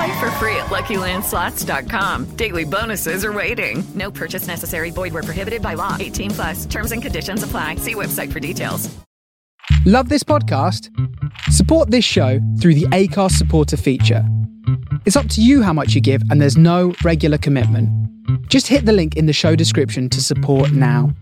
Play for free at LuckyLandSlots.com. Daily bonuses are waiting. No purchase necessary. Void were prohibited by law. 18 plus. Terms and conditions apply. See website for details. Love this podcast? Support this show through the Acast supporter feature. It's up to you how much you give, and there's no regular commitment. Just hit the link in the show description to support now.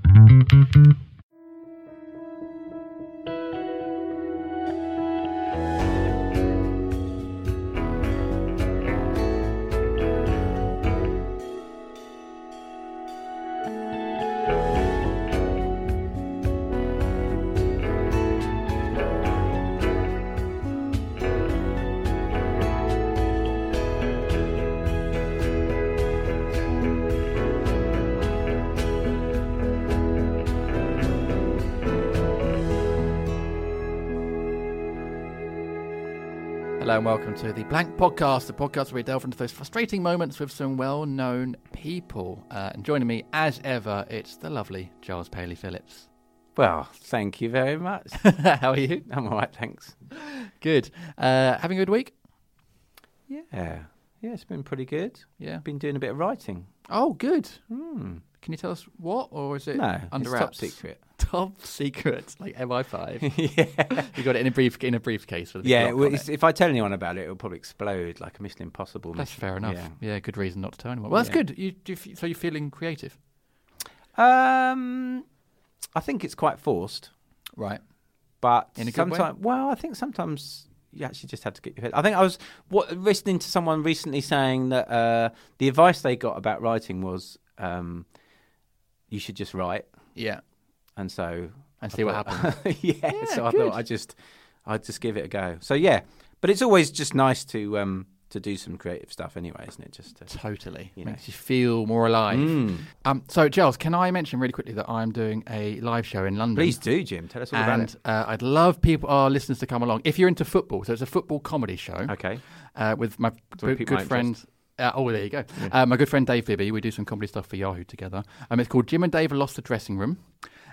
And welcome to the Blank Podcast, the podcast where we delve into those frustrating moments with some well-known people. Uh, and joining me, as ever, it's the lovely Giles Paley Phillips. Well, thank you very much. How are you? I'm all right, thanks. Good. Uh, having a good week? Yeah, yeah, it's been pretty good. Yeah. Been doing a bit of writing. Oh, good. Hmm. Can you tell us what, or is it No, under it's top wraps? secret. Top secret, like MI5. yeah, you got it in a brief in a briefcase with yeah. well, it. if I tell anyone about it, it'll probably explode like a Mission Impossible. That's mission. fair enough. Yeah. Yeah. good reason not to tell anyone. Well, that's Yeah. good. You, do you f- so you're feeling creative, Um, I think it's quite forced, right? but In a good way? sometimes, well, I think sometimes you actually just had to get your head. I think I was what, listening to someone recently saying that uh, the advice they got about writing was um, you should just write, Yeah, and so and I see what thought- happens. yeah, Yeah, so I thought I just I'd just give it a go. So yeah, but it's always just nice to um to do some creative stuff anyway, isn't it? Just to, Totally. You know. Makes you feel more alive. Mm. Um, so, Giles, can I mention really quickly that I'm doing a live show in London? Please do, Jim. Tell us all about And it. uh, I'd love people, our listeners, to come along. If you're into football, so it's a football comedy show Okay. uh, with my So good, good friend. Uh, oh, there you go. Uh, my good friend Dave Bibby. We do some comedy stuff for Yahoo together. Um, it's called Jim and Dave Lost the Dressing Room.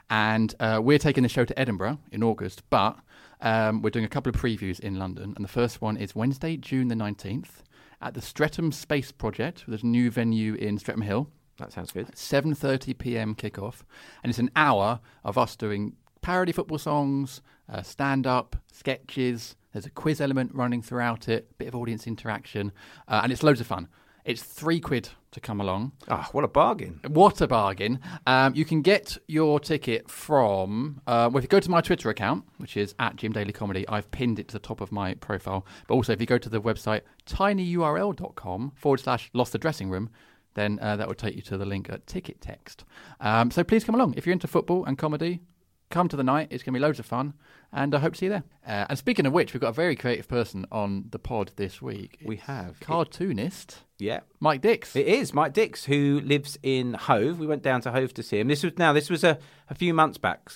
And uh, we're taking the show to Edinburgh in August, but um, we're doing a couple of previews in London. And the first one is Wednesday, June the 19th at the Streatham Space Project. There's a new venue in Streatham Hill. That sounds good. 7:30 p.m. kickoff, and it's an hour of us doing parody football songs, uh, stand-up, sketches. There's a quiz element running throughout it, a bit of audience interaction, uh, and it's loads of fun. It's three quid to come along. Ah, what a bargain. What a bargain! Um, you can get your ticket from uh, well, if you go to my Twitter account, which is at Jim Daly Comedy. I've pinned it to the top of my profile. But also, if you go to the website tinyurl.com forward slash lost the dressing room, then uh, that will take you to the link at ticket text. Um, so please come along if you're into football and comedy. Come to the night; it's going to be loads of fun, and I hope to see you there. Uh, and speaking of which, we've got a very creative person on the pod this week. We have. cartoonist Yeah. Mike Dicks. It is Mike Dicks, who lives in Hove. We went down to Hove to see him. This was now. This was a, a few months back,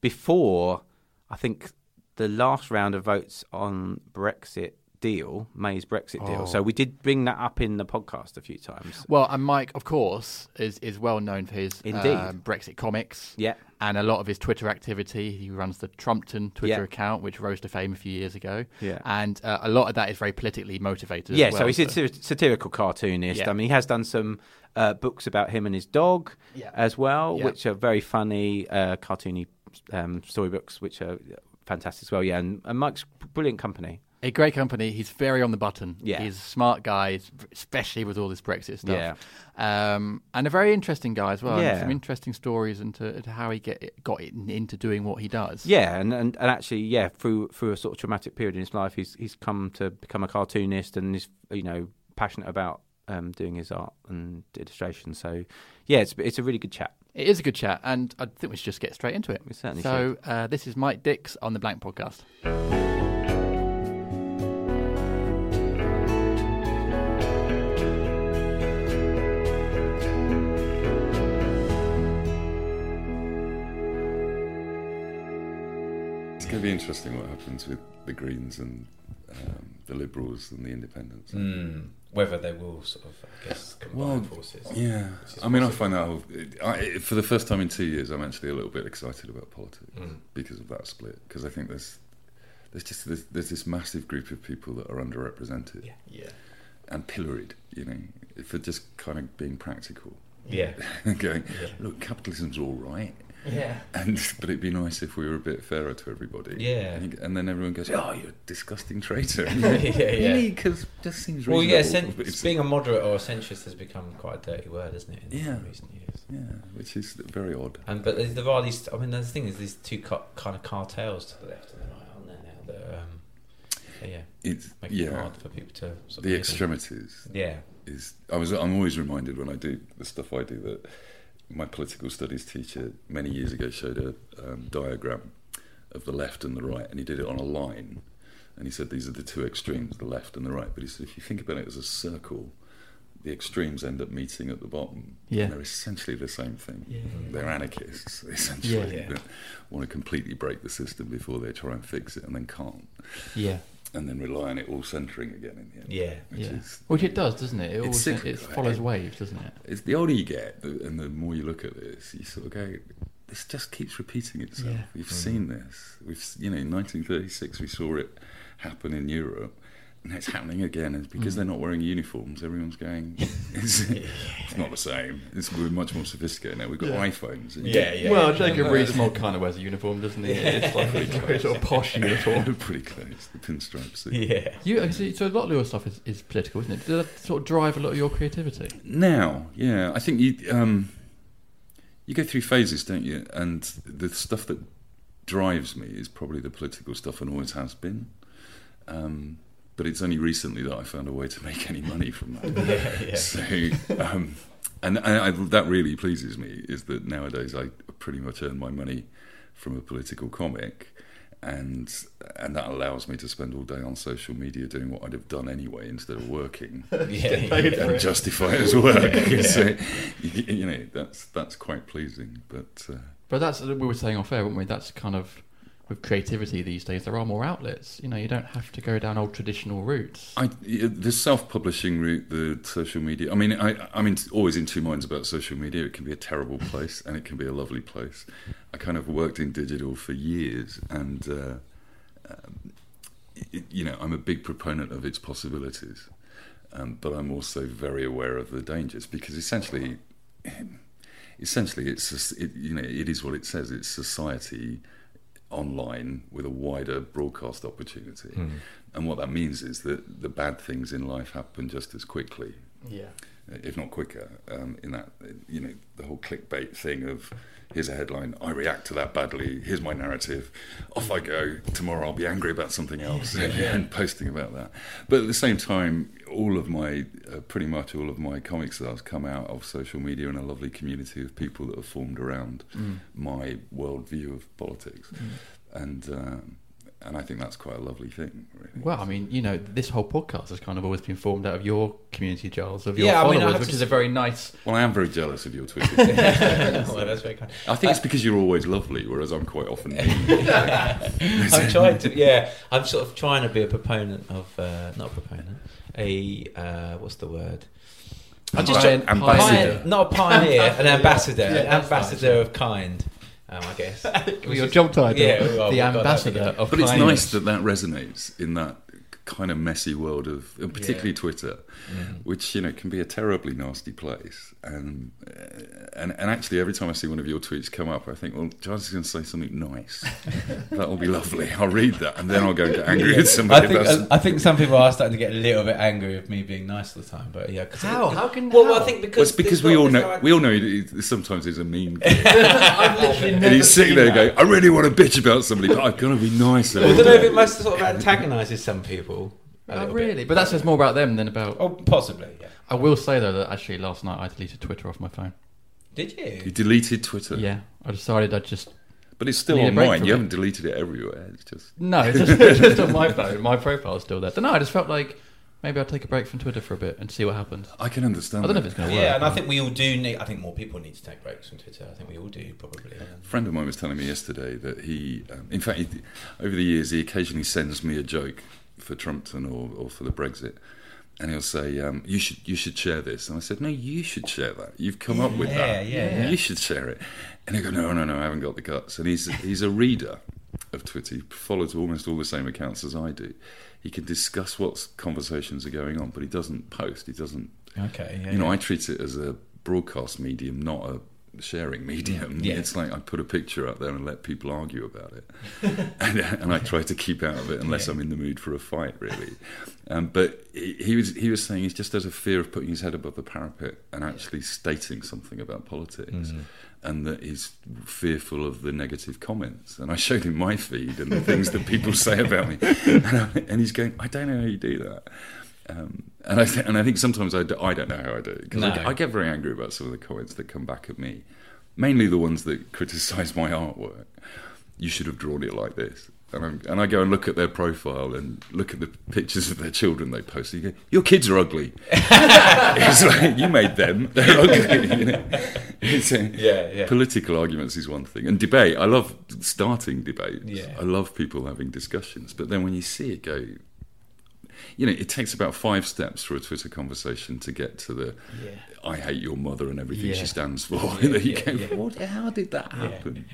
before I think the last round of votes on Brexit deal, May's Brexit deal. Oh. So we did bring that up in the podcast a few times. Well, and Mike, of course, is is well known for his Indeed. um, Brexit comics. Yeah. And a lot of his Twitter activity. He runs the Trumpton Twitter Yeah. account, which rose to fame a few years ago. Yeah. And uh, a lot of that is very politically motivated. as Yeah, well, so he's a satirical cartoonist. Yeah. I mean, he has done some uh, books about him and his dog Yeah. as well, which are very funny, uh, cartoony um, storybooks, which are fantastic as well. Yeah, and, and Mike's brilliant company. A great company. He's very on the button. Yeah. He's a smart guy, especially with all this Brexit stuff. Yeah. Um, and a very interesting guy as well. Yeah. Some interesting stories into, into how he get got in, into doing what he does. Yeah, and, and, and actually, yeah, through through a sort of traumatic period in his life, he's he's come to become a cartoonist, and he's you know passionate about um, doing his art and illustration. So, yeah, it's it's a really good chat. It is a good chat, and I think we should just get straight into it. We certainly so, uh, this is Mike Dicks on the Blank Podcast. Interesting what happens with the Greens and um, the Liberals and the Independents. Mm, whether they will sort of, I guess, combine Well, forces. yeah. I mean, I find that I, for the first time in two years, I'm actually a little bit excited about politics Mm. because of that split. Because I think there's there's just there's, there's this massive group of people that are underrepresented Yeah, yeah. and pilloried. You know, for just kind of being practical. Yeah. going, Yeah. look, capitalism's all right. Yeah. And but it'd be nice if we were a bit fairer to everybody. Yeah. And, and then everyone goes, "Oh, you're a disgusting traitor." Yeah, yeah. Really? Because just seems Well, yeah, reasonable, cen- but it's- being a moderate or a centrist has become quite a dirty word, isn't it? In Yeah. recent years. Yeah, which is very odd. And but there- are these. I mean, the thing is, these two ca- kind of cartels to the left and the right, aren't there now? That um, yeah, It's make it yeah. hard for people to. Sort of the extremities. Yeah. Is I was I'm always reminded when I do the stuff I do that my political studies teacher many years ago showed a um, diagram of the left and the right, and he did it on a line, and he said these are the two extremes, the left and the right. But he said if you think about it as a circle, the extremes end up meeting at the bottom. Yeah. And they're essentially the same thing. Yeah. They're anarchists, essentially, Yeah. that want to completely break the system before they try and fix it and then can't. Yeah. And then rely on it all centering again in the end. Yeah. Which yeah. is Which it does, doesn't it? It, always, cyclical, it follows right? waves, doesn't it? It's the older you get, the- and the more you look at this, you sort of go, "This just keeps repeating itself." Yeah. We've Mm. seen this. We've, you know, in 1936 we saw it happen in Europe, it's happening again. And because Mm. they're not wearing uniforms, everyone's going, "It's, it's not the same." It's, we're much more sophisticated now. We've got Yeah. iPhones. and- Yeah, yeah. well, Jacob Rees-Mogg kind of wears a uniform, doesn't he? It's like a very sort of posh uniform. Pretty close. The pinstripe suit. Yeah. You, so, so a lot of your stuff is, is political, isn't it? Does that sort of drive a lot of your creativity? Now, yeah, I think you um, you go through phases, don't you? And the stuff that drives me is probably the political stuff, and always has been. Um, but it's only recently that I found a way to make any money from that. Yeah, yeah. So, um, and I, I, that really pleases me is that nowadays I pretty much earn my money from a political comic. And and that allows me to spend all day on social media doing what I'd have done anyway instead of working Yeah, yeah, yeah. and justify it as work. so, you, you know, that's that's quite pleasing. But uh, But that's we were saying off air, weren't we? That's kind of with creativity these days. There are more outlets. You know, you don't have to go down old traditional routes. I, the self-publishing route, the social media. I mean, I, I'm in, always in two minds about social media. It can be a terrible place, and it can be a lovely place. I kind of worked in digital for years, and uh, um, it, you know, I'm a big proponent of its possibilities, um, but I'm also very aware of the dangers because essentially, essentially, it's just- it, you know, it is what it says. It's society online with a wider broadcast opportunity. Mm. And what that means is that the bad things in life happen just as quickly, Yeah. if not quicker. Um, in that, you know, the whole clickbait thing of here's a headline, I react to that badly, here's my narrative, off I go. Tomorrow I'll be angry about something else Yeah, and posting about that. But at the same time, all of my, uh, pretty much all of my comic stars come out of social media and a lovely community of people that have formed around Mm. my worldview of politics. Mm. And, um, and I think that's quite a lovely thing, really. Well, I mean, you know, this whole podcast has kind of always been formed out of your community, Giles, of your Yeah, I mean, I which to is a very nice. Well, I am very jealous of your Twitter. well, that's very kind. I think it's because you're always lovely, whereas I'm quite often mean. I'm trying to, yeah. I'm sort of trying to be a proponent of, uh, not a proponent, a uh, what's the word? I'm just trying, ambassador. pioneer- not a pioneer, an ambassador, Yeah, an ambassador nice, of kind. Um, I guess. Well, your job title, Yeah, well, the ambassador of But it's nice that that resonates in that kind of messy world of, and particularly Twitter, Mhm. which you know can be a terribly nasty place. And uh, and and actually, every time I see one of your tweets come up, I think, well, Giles is going to say something nice. That'll be lovely. I'll read that, and then I'll go and get angry Yeah. with somebody. I think, some- I think some people are starting to get a little bit angry with me being nice all the time, but yeah. 'cause How? it- How can- Well, how? I think because Well, it's because it's we all know how I- we all know he, he- sometimes he's a mean. Kid. I've literally and never he's sitting there going, "I really want to bitch about somebody, but I've got to be nice." I don't know if it must sort of antagonises some people. A Not little really, bit. but that says more about them than about. Oh, possibly. Yeah. I will say though that actually last night I deleted Twitter off my phone. Did you? You deleted Twitter. Yeah, I decided I'd just. But it's still need a online. You it. haven't deleted it everywhere. It's just No, it's just, it's just on my phone. My profile's still there. No, I just felt like maybe I'll take a break from Twitter for a bit and see what happens. I can understand. I don't know if it's going to work. Yeah, and I think we all do need. I think more people need to take breaks from Twitter. I think we all do probably. A friend of mine was telling me yesterday that he, um, in fact, he, over the years, he occasionally sends me a joke for Trumpton or, or for the Brexit, and he'll say, um, "You should you should share this." And I said, "No, you should share that. You've come up with that. yeah, yeah. You should share it." And he go, "No, no, no, I haven't got the guts." And he's he's a reader of Twitter. He follows almost all the same accounts as I do. He can discuss what conversations are going on, but he doesn't post. He doesn't. Okay, yeah, you know, yeah. I treat it as a broadcast medium, not a sharing medium. Yeah. It's like I put a picture up there and let people argue about it, and, and I try to keep out of it unless Yeah. I'm in the mood for a fight, really. Um, but he, he was he was saying he just has a fear of putting his head above the parapet and actually stating something about politics. Mm. And that he's fearful of the negative comments. And I showed him my feed and the things that people say about me. And, I, and he's going, I don't know how you do that. Um, and I th- and I think sometimes I, do, I don't know how I do it because No. I, get- I get very angry about some of the comments that come back at me, mainly the ones that criticise my artwork. You should have drawn it like this, and, I'm, and I go and look at their profile and look at the pictures of their children they post. You go, your kids are ugly. it's like you made them; they're ugly. You know? Yeah, yeah. Political arguments is one thing, and debate. I love starting debates. Yeah. I love people having discussions, but then when you see it go you know, it takes about five steps for a Twitter conversation to get to the Yeah. "I hate your mother" and everything Yeah. she stands for. Yeah, you yeah, go. "What- how did that happen?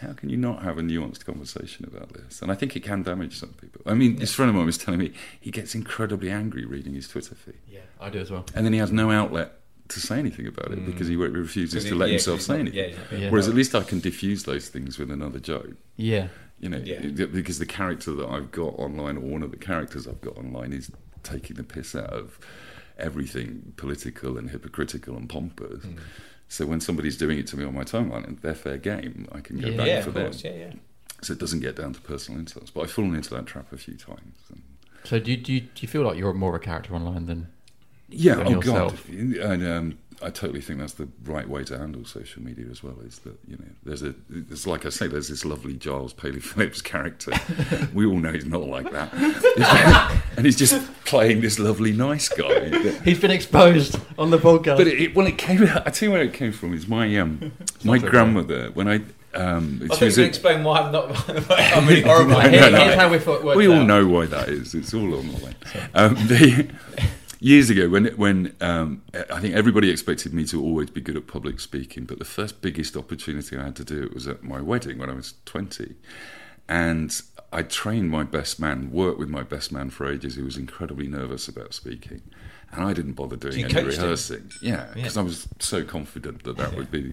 How can you not have a nuanced conversation about this? And I think it can damage some people. I mean, this friend of mine was telling me he gets incredibly angry reading his Twitter feed, Yeah, I do as well. and then he has no outlet to say anything about it because he refuses to let yeah, himself 'cause say he's not- anything. yeah, yeah. Whereas at least I can diffuse those things with another joke. Yeah. You know, Yeah. because the character that I've got online, or one of the characters I've got online, is taking the piss out of everything political and hypocritical and pompous. Hmm. So when somebody's doing it to me on my timeline and they're fair game, I can go Yeah. back Yeah, for of them. course. Yeah, yeah. So it doesn't get down to personal insults. But I've fallen into that trap a few times. And So do you, do you do you feel like you're more of a character online than yeah, than oh yourself? god, and um, I totally think that's the right way to handle social media as well. Is that you know, there's a, it's like I say, there's this lovely Giles Paley Phillips character. we all know he's not like that, and he's just playing this lovely nice guy. He's been exposed on the podcast. But it, it, well, it came. I tell you where it came from. Is my um, my so grandmother when I um, I she think was you can explain why I'm not. I'm really horrible. No, no, Here- no. Here's how we thought we all out. know why that is. It's all online. Um, the, years ago, when when um, I think everybody expected me to always be good at public speaking, but the first biggest opportunity I had to do it was at my wedding when I was twenty, and I trained my best man, worked with my best man for ages, who was incredibly nervous about speaking, and I didn't bother doing any coached him? rehearsing. Yeah, Yeah. because I was so confident that that would be.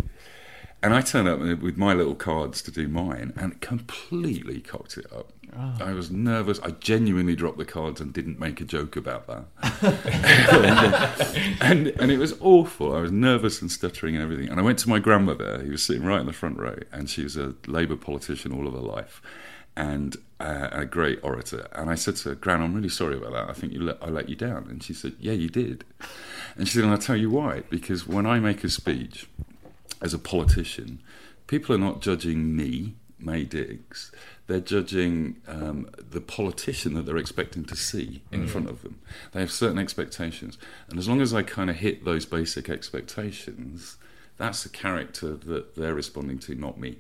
And I turned up with my little cards to do mine and completely cocked it up. I was nervous. I genuinely dropped the cards and didn't make a joke about that. and and it was awful. I was nervous and stuttering and everything. And I went to my grandmother, who was sitting right in the front row, and she was a Labour politician all of her life and uh, a great orator. And I said to her, Gran, I'm really sorry about that. I think let, I let you down. And she said, Yeah, you did. And she said, And I'll tell you why. Because when I make a speech, as a politician, people are not judging me, May Diggs. They're judging um, the politician that they're expecting to see in front of them. They have certain expectations, and as long as I kind of hit those basic expectations, that's the character that they're responding to, not me.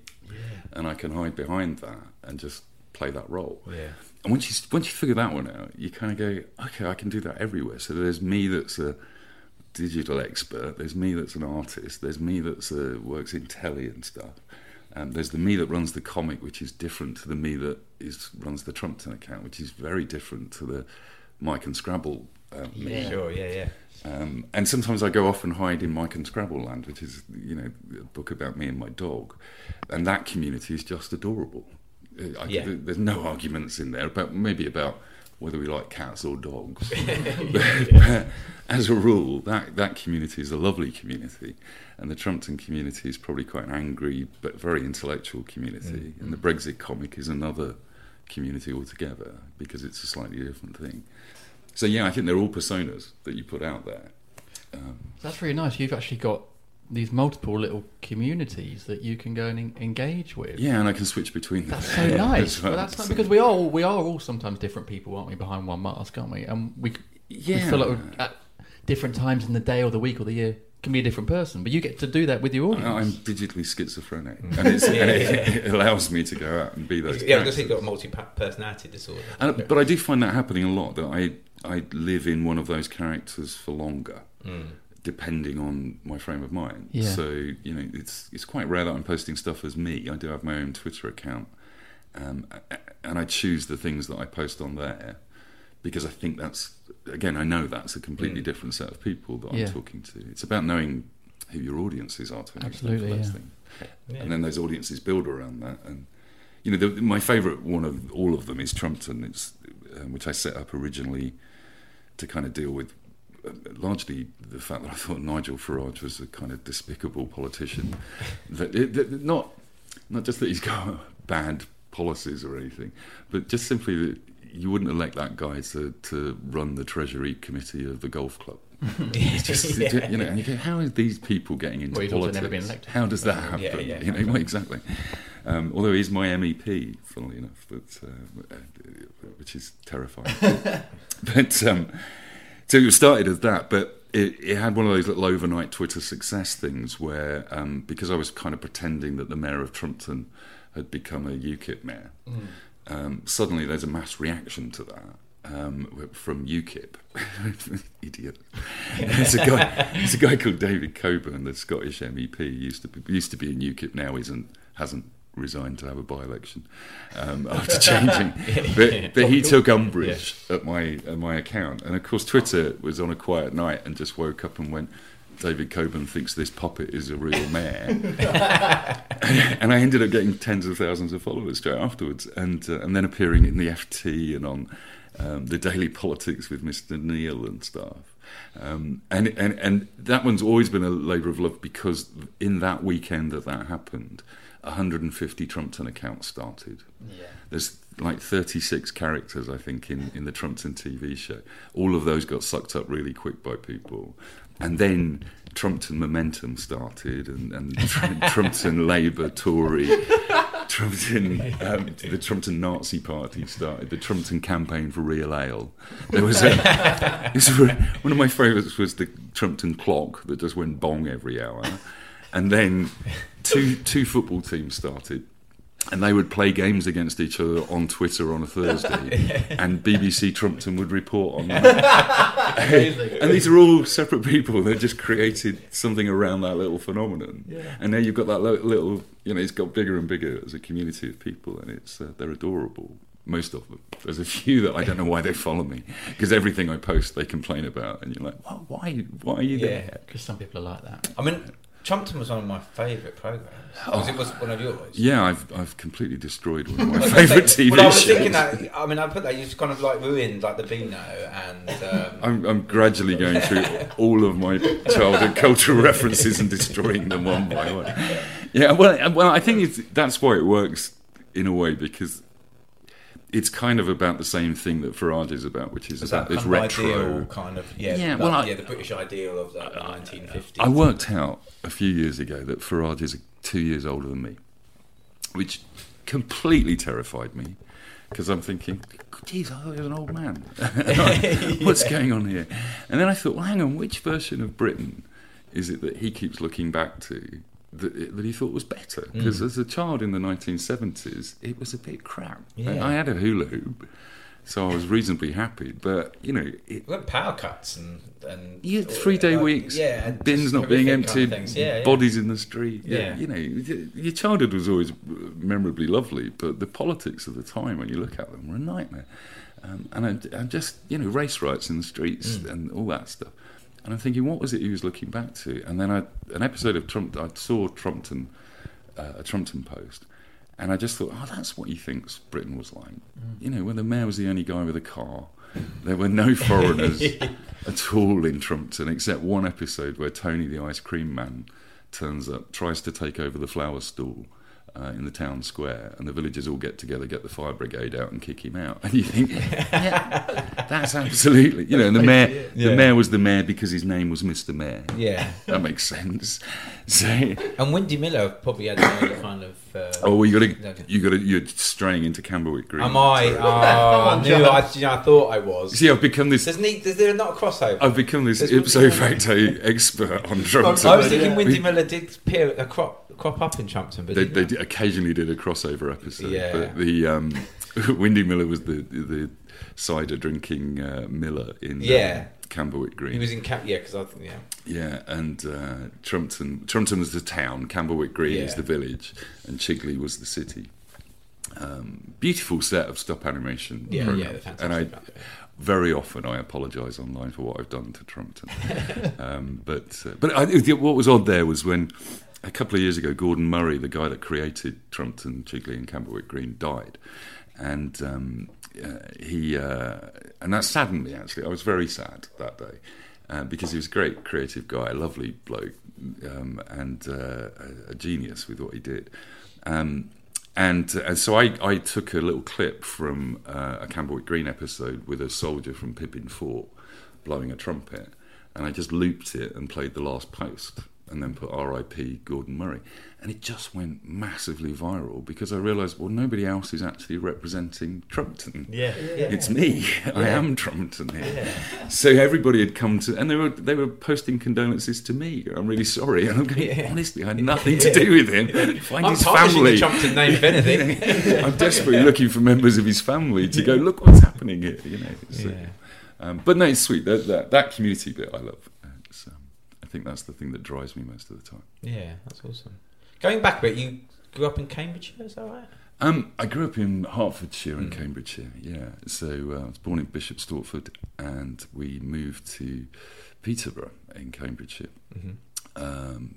And I can hide behind that and just play that role. Yeah. And once you once you figure that one out, you kind of go, okay, I can do that everywhere. So there's me that's a digital expert. There's me that's an artist. There's me that's a, works in telly and stuff. Um, there's the me that runs the comic, which is different to the me that is runs the Trumpton account, which is very different to the Mike and Scrabble. Um, me. Sure, yeah, yeah. Um, and sometimes I go off and hide in Mike and Scrabble Land, which is you know a book about me and my dog, and that community is just adorable. Uh, I, Yeah. there- There's no arguments in there about maybe about whether we like cats or dogs. but as a rule, that that community is a lovely community, and the Trumpton community is probably quite an angry but very intellectual community, and the Brexit comic is another community altogether because it's a slightly different thing. So yeah, I think they're all personas that you put out there. Um, That's really nice. You've actually got these multiple little communities that you can go and en- engage with. yeah, and I can switch between them. That's so nice. Well, well. that's nice because we are all, we are all sometimes different people, aren't we? Behind one mask, aren't we? And we we feel like at different times in the day or the week or the year can be a different person, but you get to do that with your audience. I'm digitally schizophrenic, and, it's, and it, it allows me to go out and be those. Yeah, I just characters. think you've got a multi-personality disorder. And, but I do find that happening a lot. That I I live in one of those characters for longer, Mm. Depending on my frame of mind. Yeah. So you know, it's it's quite rare that I'm posting stuff as me. I do have my own Twitter account, um, a- a- and I choose the things that I post on there because I think that's again I know that's a completely Mm. different set of people that Yeah. I'm talking to. It's about knowing who your audiences are to an Absolutely, for yeah. things. Yeah. and then those audiences build around that. And you know, the, my favourite one of all of them is Trumpton, it's, um, which I set up originally to kind of deal with largely the fact that I thought Nigel Farage was a kind of despicable politician. that, it, that not not just that he's got bad policies or anything, but just simply that you wouldn't elect that guy to, to run the Treasury Committee of the golf club. It's just, Yeah. you know, and you go, how are these people getting into Well, politics? never been elected. How does that happen? Yeah, yeah, you know, well, exactly. Um, although he's my MEP, funnily enough, but, uh, uh, which is terrifying. but um, so it started as that, but it, it had one of those little overnight Twitter success things where, um, because I was kind of pretending that the mayor of Trumpton had become a UKIP mayor, um, suddenly there's a mass reaction to that. Um, from UKIP, idiot. There's a guy. There's a guy called David Coburn, the Scottish MEP. He used to be, used to be in UKIP. Now isn't. Hasn't resigned to have a by-election um, after changing. But, but he took umbrage at my at my account, and of course Twitter was on a quiet night and just woke up and went. David Coburn thinks this puppet is a real mayor, and I ended up getting tens of thousands of followers straight afterwards, and uh, and then appearing in the FT and on um, the Daily Politics with Mr. Neil and stuff. Um, and, and and that one's always been a labour of love because in that weekend that that happened, 150 Trumpton accounts started. Yeah. There's like 36 characters, I think, in, in the Trumpton TV show. All of those got sucked up really quick by people. And then Trumpton Momentum started, and, and Trumpton Labour, Tory, Trumpton, um, the Trumpton Nazi Party started, the Trumpton Campaign for Real Ale. There was a, one of my favourites was the Trumpton Clock that just went bong every hour. And then two two football teams started, and they would play games against each other on Twitter on a Thursday, and BBC Trumpton would report on that. and these are all separate people that just created something around that little phenomenon. Yeah. And now you've got that little, you know, it's got bigger and bigger as a community of people, and it's uh, they're adorable. Most of them. There's a few that I don't know why they follow me because everything I post they complain about, and you're like, "Why? Why, why are you Yeah. there?" Because some people are like that. I mean, Trumpton was one of my favourite programs. Was it was one of yours? Yeah, I've I've completely destroyed one of my favourite TV well, I was shows. thinking that. I mean, I put that you just kind of like ruined like the Beano and. Um, I'm, I'm gradually going through all of my childhood cultural references and destroying them one by one. Yeah, well, well, I think it's, that's why it works in a way because it's kind of about the same thing that Farage is about, which is was about this retro. ideal kind of yeah, Yeah, like, well, I- yeah, the British ideal of the uh, 1950s. I worked out a few years ago that Farage is two years older than me, which completely terrified me because I'm thinking, geez, I thought he was an old man. What's going on here? And then I thought, well, hang on, which version of Britain is it that he keeps looking back to that, that he thought was better? Because Mm. as a child in the 1970s, it was a bit crap. Yeah. I had a hula hoop. So I was reasonably happy, but you know, it, We power cuts and and yeah, three day like, weeks, yeah, bins not being horrific kind of emptied, yeah. bodies in the street. Yeah. you know, your childhood was always memorably lovely, but the politics of the time when you look at them were a nightmare. Um, and I, I just, you know, race riots in the streets Mm. and all that stuff. And I'm thinking, what was it he was looking back to? And then I, an episode of Trump, I saw Trumpton, uh, a Trumpton post, and I just thought, oh, that's what he thinks Britain was like. You know, when the mayor was the only guy with a car, there were no foreigners at all in Trumpton, except one episode where Tony the ice cream man turns up, tries to take over the flower stall. Uh, in the town square, and the villagers all get together, get the fire brigade out, and kick him out. And you think, yeah, that's absolutely, you know. And the mayor, Yeah. the mayor was the mayor because his name was Mister Mayor. Yeah. that makes sense. So, And Windy Miller probably had no kind of. Uh, oh, well, you got to, you got to, you're straying into Camberwick Green. Am I? Oh, I knew. I, you know, I thought I was. See, I've become this. There's, need, is there not a crossover? I've become this There's- ipso facto expert on Trumpton. I was thinking Windy We- Miller did appear, a crop, crop up in Trumpton, but they, they did- occasionally did a crossover episode. Yeah. But the um, Windy Miller was the the cider drinking uh, Miller in um, Yeah. Camberwick Green. he was in Cap. Yeah, because I think yeah. Yeah, and uh, Trumpton Trumpton was the town, Camberwick Green is the village, and Chigley was the city. Um, beautiful set of stop animation Yeah, yeah, programs. they're and I very often I apologise online for what I've done to Trumpton. um, but uh, but I, what was odd there was when a couple of years ago Gordon Murray, the guy that created Trumpton, Chigley, and Camberwick Green, died, and um, uh, he uh, and that saddened me actually. I was very sad that day uh, because he was a great creative guy, a lovely bloke, um, and uh, a, a genius with what he did. Um, and, and so I, I took a little clip from uh, a Camberwick Green episode with a soldier from Pippin Fort blowing a trumpet, and I just looped it and played the last post, and then put R.I.P. Gordon Murray, and it just went massively viral because I realised, well, nobody else is actually representing Trumpton. Yeah. Yeah. it's me. I am Trumpton here. So everybody had come to, and they were they were posting condolences to me. I'm really sorry, and I'm going. Honestly, I had nothing to do with him. Find I'm his family. the Trumpton name, if anything. I'm desperately looking for members of his family to go. Look what's happening here. You know. So, Yeah. um, but no, it's sweet. That, that that community bit I love. Think that's the thing that drives me most of the time. Yeah, that's awesome. Going back a bit, you grew up in Cambridgeshire, is that right? Um, I grew up in Hertfordshire and Mm. Cambridgeshire, yeah. So uh, I was born in Bishop Stortford and we moved to Peterborough in Cambridgeshire Mhm. um,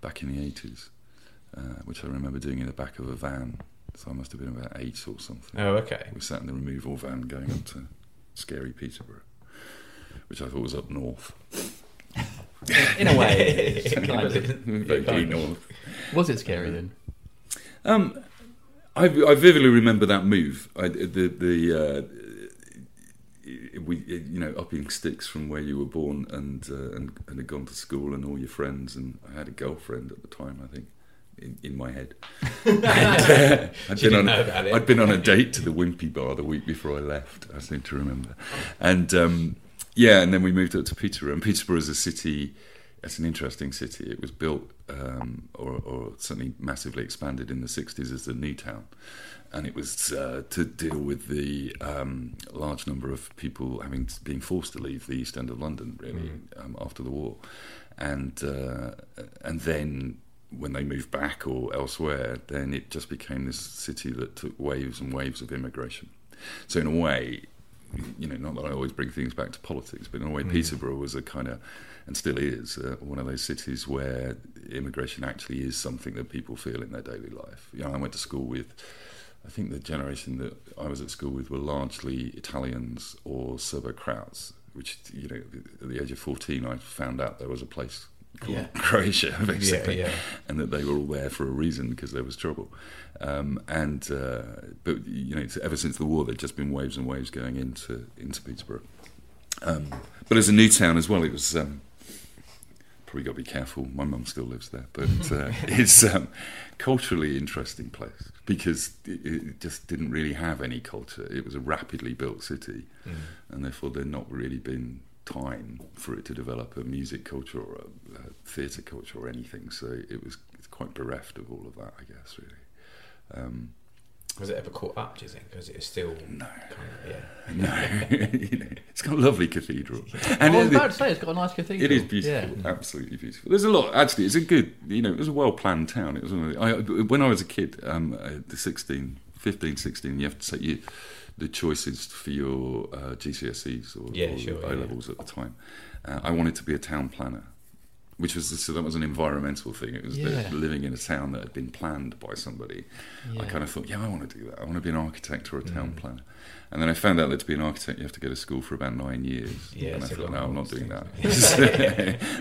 back in the 80s, uh, which I remember doing in the back of a van. So I must have been about eight or something. Oh, okay. We sat in the removal van going up to scary Peterborough, which I thought was up north. In a way, Kind kind of. of. Vaguely north. Was it scary then? Um, I, I vividly remember that move. I, the the uh, we you know upping sticks from where you were born and, uh, and and had gone to school and all your friends and I had a girlfriend at the time I think in, in my head. and, uh, I'd She been on didn't know about it. I'd been on a date to the Wimpy Bar the week before I left. I seem to remember, and um, yeah, and then we moved up to Peterborough. And Peterborough is a city. It's an interesting city. It was built, um, or, or certainly massively expanded in the '60s as a new town, and it was uh, to deal with the um, large number of people having being forced to leave the East End of London, really, um, after the war, and uh, and then when they moved back or elsewhere, then it just became this city that took waves and waves of immigration. So in a way, you know, not that I always bring things back to politics, but in a way, Mm. Peterborough was a kind of, and still is, uh, one of those cities where immigration actually is something that people feel in their daily life. You know, I went to school with, I think the generation that I was at school with were largely Italians or Serbo-Croats, which, you know, at the age of 14, I found out there was a place called Yeah. Croatia, basically, yeah. and that they were all there for a reason because there was trouble. Um, and uh, but you know, it's- ever since the war, there'd just been waves and waves going into into Peterborough. Um, but as a new town as well, it was um, probably got to be careful. My mum still lives there, but uh, it's um, culturally interesting place because it, it just didn't really have any culture. It was a rapidly built city, Mm. and therefore there'd not really been time for it to develop a music culture or a, a theatre culture or anything. So it was quite bereft of all of that, I guess, really. Um, Was it ever caught up? Do you think? Because it's still no, kind of, yeah. No, you know, it's got a lovely cathedral. I was it- about to say it's got a nice cathedral. It is beautiful, absolutely beautiful. There's a lot. Actually, it's a good. You know, it was a well planned town. It was. One of the, I, when I was a kid, um, uh, the 16, 15, 16, you have to say you the choices for your uh, GCSEs or, Yeah, or sure, O yeah. levels at the time. Uh, I wanted to be a town planner. Which was so that was an environmental thing. It was the- Yeah. living in a town that had been planned by somebody. I kind of thought, yeah, I want to do that. I want to be an architect or a town Mm. planner. And then I found out that to be an architect, you have to go to school for about nine years. Yeah, and I thought, no, I'm not doing that.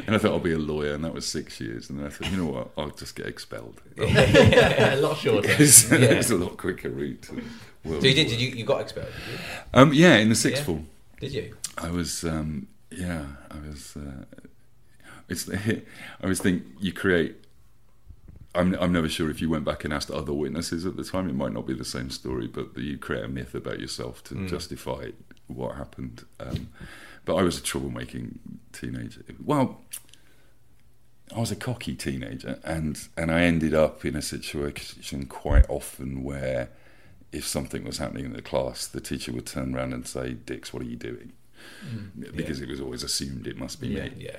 and I thought I'll be a lawyer, and that was six years. And then I thought, you know what, I'll just get expelled. a lot shorter. It's, Yeah. it's a lot quicker route. So you did? Did you? You got expelled? You? Um, yeah, in the sixth Yeah. form. Did you? I was, um, yeah, I was. Uh, it's. I always think you create. I'm. I'm never sure if you went back and asked other witnesses at the time, it might not be the same story, but you create a myth about yourself to Mm. justify what happened. Um, but I was a troublemaking teenager. Well, I was a cocky teenager, and and I ended up in a situation quite often where, if something was happening in the class, the teacher would turn around and say, "Dicks, what are you doing?" Mm, Because it was always assumed it must be Yeah. me. Yeah.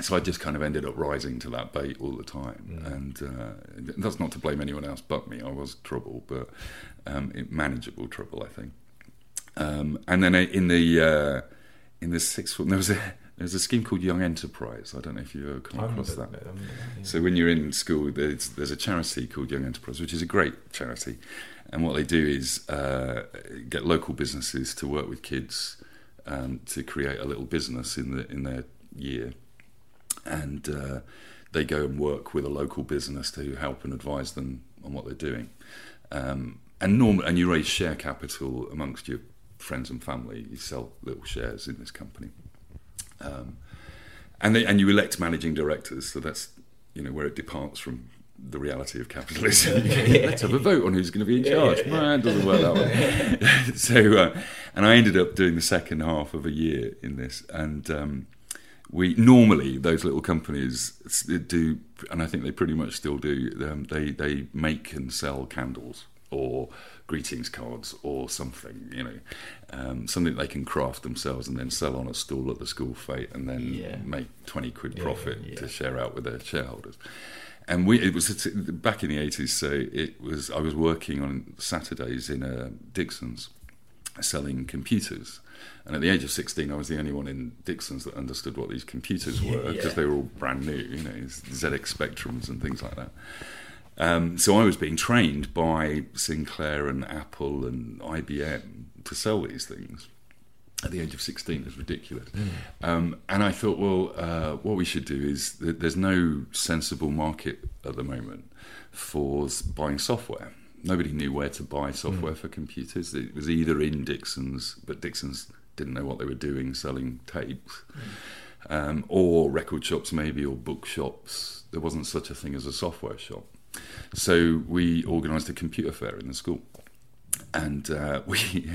So I just kind of ended up rising to that bait all the time, and uh, that's not to blame anyone else but me. I was trouble, but um, it, manageable trouble, I think. Um, and then in the uh, in the sixth form, there was a there was a scheme called Young Enterprise. I don't know if you ever come across that. um, yeah. So when you're in school, there's, there's a charity called Young Enterprise, which is a great charity, and what they do is uh, get local businesses to work with kids um, to create a little business in the in their year, and uh, they go and work with a local business to help and advise them on what they're doing. Um, and norm- and you raise share capital amongst your friends and family. You sell little shares in this company. Um, and they, and you elect managing directors. So that's you know where it departs from the reality of capitalism. Let's have a vote on who's going to be in charge. Nah, it doesn't work that way. so, uh, and I ended up doing the second half of a year in this, and um, we normally those little companies do, and I think they pretty much still do. Um, they they make and sell candles or greetings cards or something, you know, um, something they can craft themselves and then sell on a stall at the school fete and then Yeah. make 20 quid profit yeah. to share out with their shareholders. And we, it was back in the 80s, so it was, I was working on Saturdays in uh, Dixon's selling computers. And at the age of 16, I was the only one in Dixon's that understood what these computers were because Yeah. they were all brand new, you know, ZX Spectrums and things like that. Um, so I was being trained by Sinclair and Apple and IBM to sell these things at the age of 16 is ridiculous. Um, and I thought, well, uh, what we should do is that there's no sensible market at the moment for buying software. Nobody knew where to buy software for computers. It was either in Dixon's, but Dixon's didn't know what they were doing selling tapes, um, or record shops maybe, or bookshops. There wasn't such a thing as a software shop. So we organised a computer fair in the school and uh, we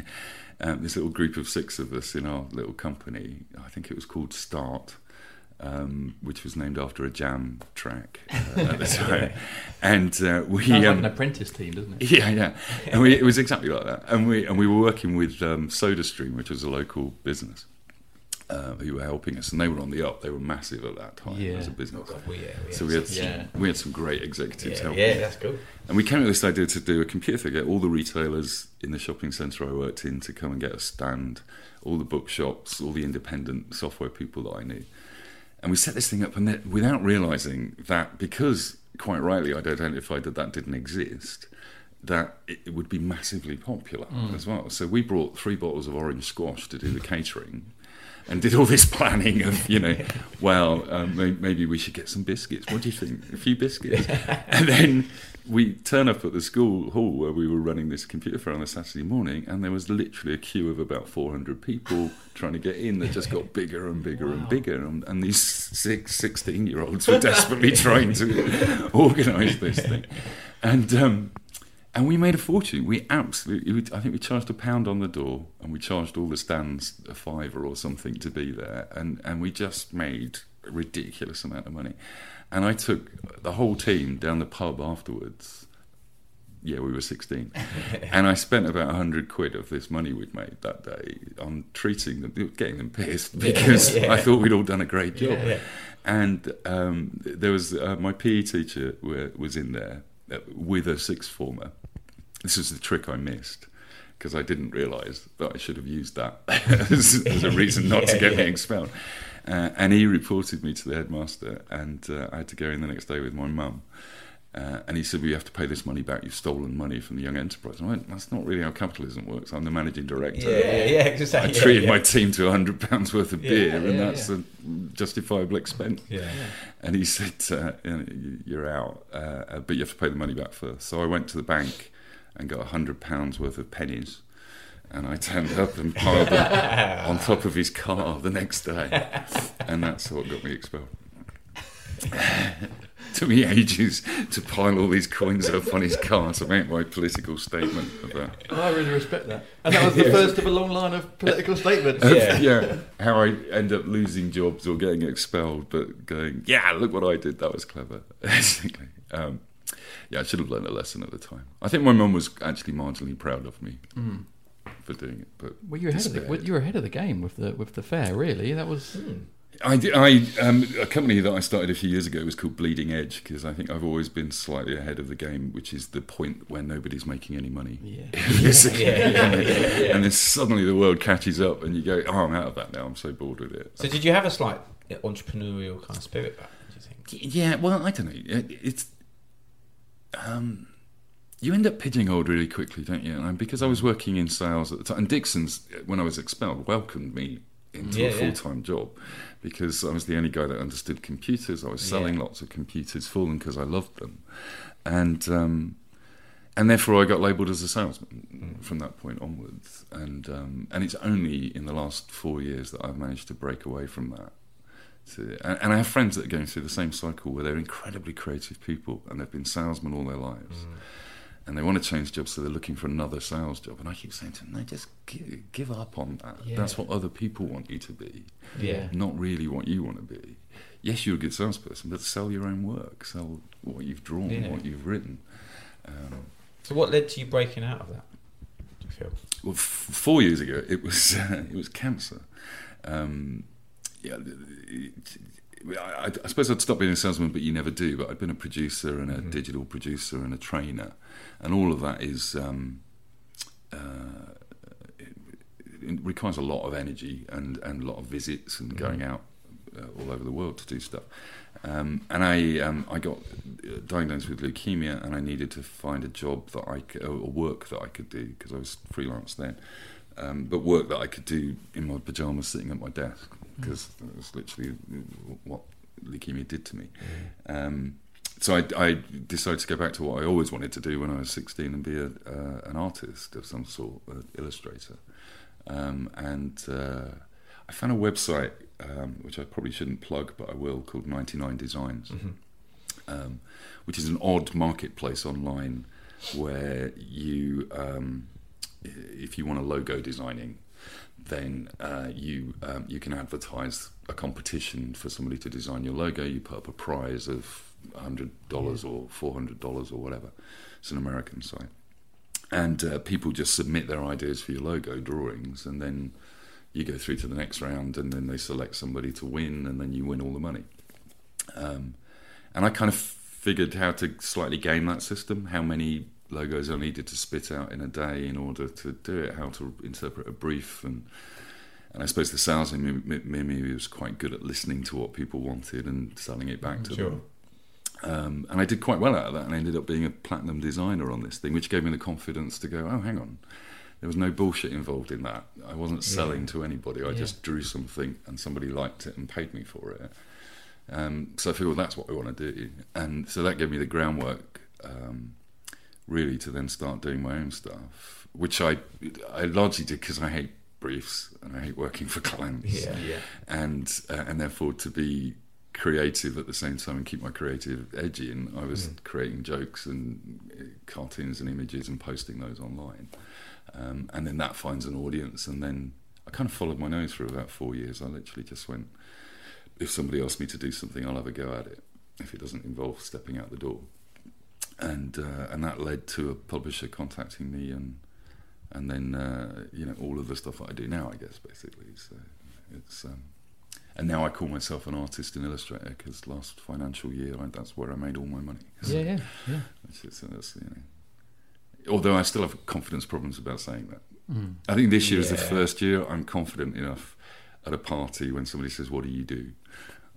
um, this little group of six of us in our little company i think it was called start um, which was named after a jam track uh, at the time and uh, we Sounds like um, an apprentice team, doesn't it? yeah yeah and we, it was exactly like that and we and we were working with um, SodaStream which was a local business uh, who were helping us, and they were on the up. They were massive at that time Yeah. as a business. Oh, we- yeah, we so we had some- yeah. we had some great executives Yeah, helping. yeah, that's cool. And we came up with this idea to do a computer fair, get all the retailers in the shopping centre I worked in to come and get a stand, all the bookshops, all the independent software people that I knew. And we set this thing up, and then, without realising that because, quite rightly, I'd identified that that didn't exist, that it, it would be massively popular Mm. as well. So we brought three bottles of orange squash to do the catering. And did all this planning of, you know, well, um, maybe we should get some biscuits. What do you think? A few biscuits. and then we turn up at the school hall where we were running this computer fair on a Saturday morning, and there was literally a queue of about 400 people trying to get in that just got bigger and bigger and bigger. And, and these six, 16 year olds were desperately trying to organise this thing. And, um, and we made a fortune. We absolutely, I think we charged a pound on the door, and we charged all the stands a fiver or something to be there, and and we just made a ridiculous amount of money. And I took the whole team down the pub afterwards, yeah, we were 16. and I spent about 100 quid of this money we'd made that day on treating them, getting them pissed because Yeah. I thought we'd all done a great job. Yeah, yeah. And um, there was uh, my PE teacher wa- was in there uh, with a sixth former. This was the trick I missed because I didn't realise that I should have used that as, as a reason not to Yeah, get me expelled. Uh, and he reported me to the headmaster, and uh, I had to go in the next day with my mum. Uh, and he said, "We have to pay this money back. You've stolen money from the Young Enterprise." And I went, "That's not really how capitalism works. I'm the managing director. Yeah, yeah, exactly. I Yeah, treated yeah. my team to hundred pounds worth of Yeah, beer, and that's a justifiable expense." Yeah. Yeah. And he said, uh, You're out, uh, but you have to pay the money back first. So I went to the bank and got hundred pounds worth of pennies. And I turned up and piled them on top of his car the next day, and that's what got me expelled. Took me ages to pile all these coins up on his car to make my political statement about I really respect that. And that was the first of a long line of political statements. of, yeah. how I end up losing jobs or getting expelled, but going, yeah, look what I did. That was clever. Basically, um, yeah, I should have learned a lesson at the time. I think my mum was actually marginally proud of me Mm. For doing it. But Well, you were ahead of the, well, you were ahead of the game with the with the fair. Really, that was. I, did- I um, a company that I started a few years ago was called Bleeding Edge because I think I've always been slightly ahead of the game, which is the point where nobody's making any money. Yeah. Yeah, yeah, yeah, yeah. And then suddenly the world catches up, and you go, "Oh, I'm out of that now. I'm so bored with it." So did you have a slight entrepreneurial kind of spirit back? Do you think? Yeah, well, I don't know. It- It's um, you end up pigeonholed really quickly, don't you? And because I was working in sales at the time, and Dixon's when I was expelled welcomed me into Yeah, a full time job because I was the only guy that understood computers. I was selling Yeah. lots of computers for them because I loved them, and um, and therefore I got labelled as a salesman from that point onwards. And um, and it's only in the last four years that I've managed to break away from that. To, and, and I have friends that are going through the same cycle where they're incredibly creative people and they've been salesmen all their lives. And they want to change jobs, so they're looking for another sales job. And I keep saying to them, no, just give, give up on that. Yeah. That's what other people want you to be, Yeah. not really what you want to be. Yes, you're a good salesperson, but sell your own work, sell what you've drawn, Yeah. what you've written. Um, So what led to you breaking out of that? Do you feel? Well, f- four years ago, it was uh, it was cancer. Um, yeah, it- I, I suppose I'd stop being a salesman, but you never do. But I'd been a producer and a digital producer and a trainer, and all of that is um, uh, it, it requires a lot of energy and, and a lot of visits and going out uh, all over the world to do stuff. Um, and I um, I got uh, diagnosed with leukemia, and I needed to find a job that I could, or work that I could do because I was freelance then. Um, but work that I could do in my pajamas, sitting at my desk, because that was literally what leukemia did to me. Um, so I, I decided to go back to what I always wanted to do when I was 16 and be a, uh, an artist of some sort, an illustrator. Um, and uh, I found a website, um, which I probably shouldn't plug, but I will, called 99 Designs, um, which is an odd marketplace online where you, um, if you want a logo designing, then uh, you um, you can advertise a competition for somebody to design your logo. You put up a prize of hundred dollars or four hundred dollars or whatever. It's an American site, and uh, people just submit their ideas for your logo drawings, and then you go through to the next round, and then they select somebody to win, and then you win all the money. Um, and I kind of figured how to slightly game that system, how many logos I needed to spit out in a day in order to do it, how to interpret a brief, and and I suppose the sales in me, me, me was quite good at listening to what people wanted and selling it back to Sure. them. Um, and I did quite well out of that, and I ended up being a platinum designer on this thing, which gave me the confidence to go, oh, hang on, there was no bullshit involved in that. I wasn't selling Yeah. to anybody. I Yeah. just drew something, and somebody liked it and paid me for it. Um, so I figured, well, that's what I want to do, and so that gave me the groundwork, um, really, to then start doing my own stuff, which I I largely did because I hate briefs and I hate working for clients, Yeah, yeah. and uh, and therefore to be creative at the same time and keep my creative edge in, I was creating jokes and uh, cartoons and images and posting those online, um, and then that finds an audience, and then I kind of followed my nose for about four years. I literally just went if somebody asks me to do something, I'll have a go at it if it doesn't involve stepping out the door. And uh, and that led to a publisher contacting me and and then uh, you know all of the stuff that I do now, I guess basically. So it's um, and now I call myself an artist and illustrator because last financial year I, that's where I made all my money. Yeah, yeah, yeah. Which is, that's, you know, although I still have confidence problems about saying that. Mm. I think this year is the first year I'm confident enough at a party when somebody says, "What do you do?"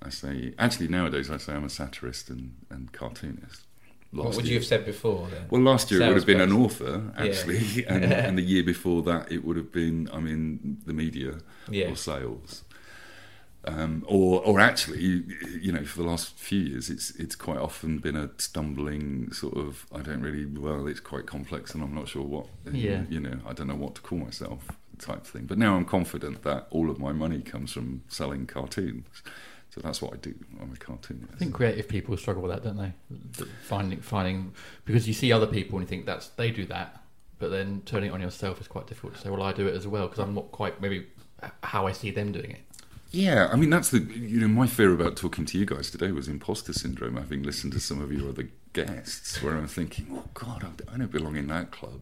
I say, actually nowadays I say I'm a satirist and, and cartoonist. What would you have said before then? Well, last year it would have been an author, Yeah. actually, and, and the year before that it would have been, I mean, the media Yeah. or sales. Um, or, or actually, you, you know, for the last few years, it's it's quite often been a stumbling sort of. I don't really. Well, it's quite complex, and I'm not sure what. Yeah. You know, I don't know what to call myself, type thing. But now I'm confident that all of my money comes from selling cartoons. So that's what I do. I'm a cartoonist. I think creative people struggle with that, don't they? Finding, finding, because you see other people and you think that's they do that, but then turning it on yourself is quite difficult to say. Well, I do it as well because I'm not quite maybe how I see them doing it. Yeah, I mean that's the you know my fear about talking to you guys today was imposter syndrome. Having listened to some of your other guests, where I'm thinking, oh God, I- don't belong in that club.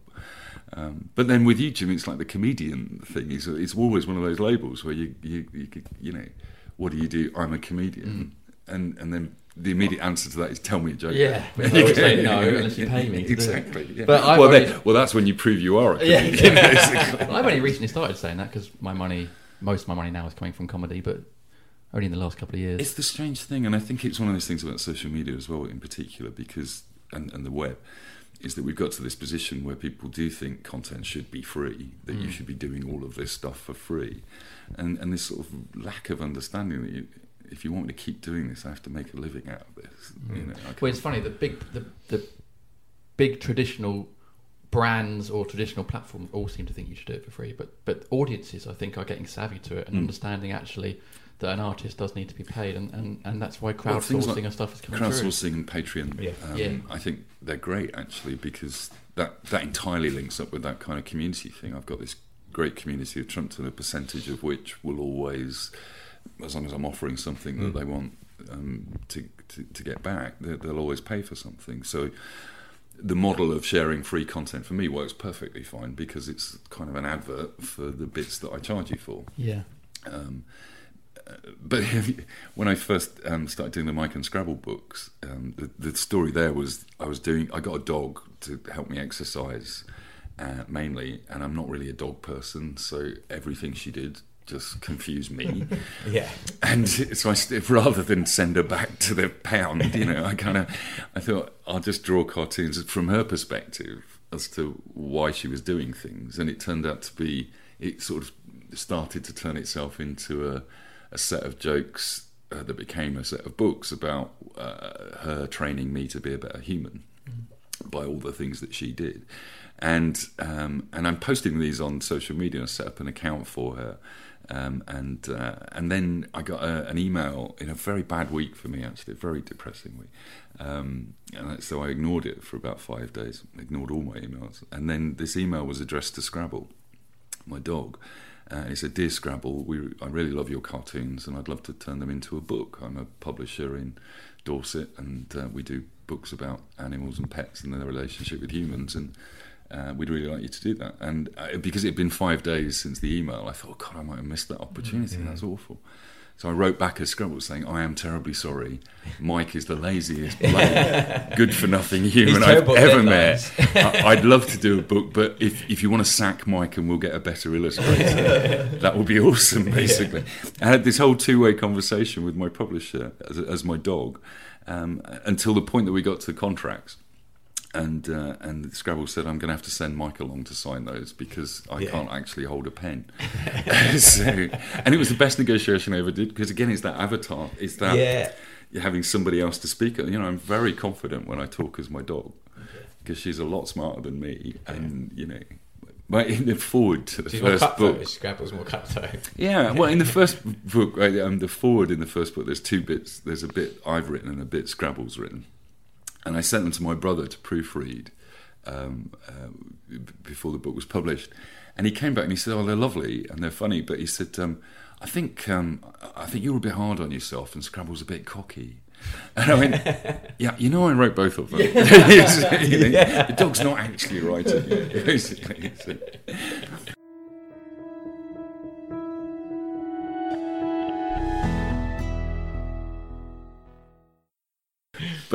Um, but then with you, Jim, it's like the comedian thing. It's, it's always one of those labels where you you you, you know, what do you do? I'm a comedian, and and then. The immediate answer to that is tell me a joke. Yeah, I would say no unless you pay me to do it. exactly. Yeah. But well, already- then- well, that's when you prove you are a Yeah, comedian. I've only recently started saying that because my money, most of my money now is coming from comedy, but only in the last couple of years. It's the strange thing, and I think it's one of those things about social media as well, in particular, because and, and the web is that we've got to this position where people do think content should be free, that you Mm. should be doing all of this stuff for free, and and this sort of lack of understanding that you, if you want me to keep doing this, I have to make a living out of this. You know, Well, it's funny. The big, the, the big traditional brands or traditional platforms all seem to think you should do it for free, but but audiences, I think, are getting savvy to it and Mm. understanding actually that an artist does need to be paid, and, and, and that's why Well, crowdsourcing like and stuff is coming crowdsourcing through. and Patreon. Yeah. Um, Yeah. I think they're great actually because that that entirely links up with that kind of community thing. I've got this great community of Trumpton, a percentage of which will always, as long as I'm offering something that Mm. they want um, to, to to get back, they, they'll always pay for something. So. The model of sharing free content for me works perfectly fine because it's kind of an advert for the bits that I charge you for. Yeah. Um, uh, but when I first um, started doing the Mike and Scrabble books, um, the, the story there was I was doing. I got a dog to help me exercise uh, mainly, and I'm not really a dog person, so everything she did just confused me. Yeah. And so I, st- rather than send her back to the pound, you know, I kind of, I thought I'll just draw cartoons from her perspective as to why she was doing things, and it turned out to be, it sort of started to turn itself into a, a set of jokes uh, that became a set of books about uh, her training me to be a better human by all the things that she did. And um, and I'm posting these on social media. I set up an account for her, um, and uh, and then I got a, an email in a very bad week for me, actually, a very depressing week. Um, and so I ignored it for about five days, ignored all my emails, and then this email was addressed to Scrabble, my dog. Uh, he said, "Dear Scrabble, we, I really love your cartoons, and I'd love to turn them into a book. I'm a publisher in Dorset, and uh, we do books about animals and pets and their relationship with humans, and uh, we'd really like you to do that." And uh, because it had been five days since the email, I thought, "God, I might have missed that opportunity. Mm. That's awful." So I wrote back a Scrabble saying, "I am terribly sorry. Mike is the laziest, bloody, good-for-nothing human He's I've terrible at ever met. I- I'd love to do a book, but if, if you want to sack Mike and we'll get a better illustrator, that would be awesome, basically. I had this whole two way conversation with my publisher as, as my dog um, until the point that we got to the contracts. And uh, and Scrabble said I'm going to have to send Mike along to sign those because I Yeah. can't actually hold a pen. so, and it was the best negotiation I ever did because again, it's that avatar. It's that Yeah. you're having somebody else to speak. You know, I'm very confident when I talk as my dog because she's a lot smarter than me, and you know. But in the foreword to the She's first book, Scrabble's more cutthroat. yeah, well, in the first book, right, um, the foreword in the first book, there's two bits. There's a bit I've written and a bit Scrabble's written, and I sent them to my brother to proofread um, uh, before the book was published. And he came back and he said, "Oh, they're lovely and they're funny," but he said, um, "I think um, I think you're a bit hard on yourself, and Scrabble's a bit cocky." And I went, yeah, you know, I wrote both of them. The dog's not actually writing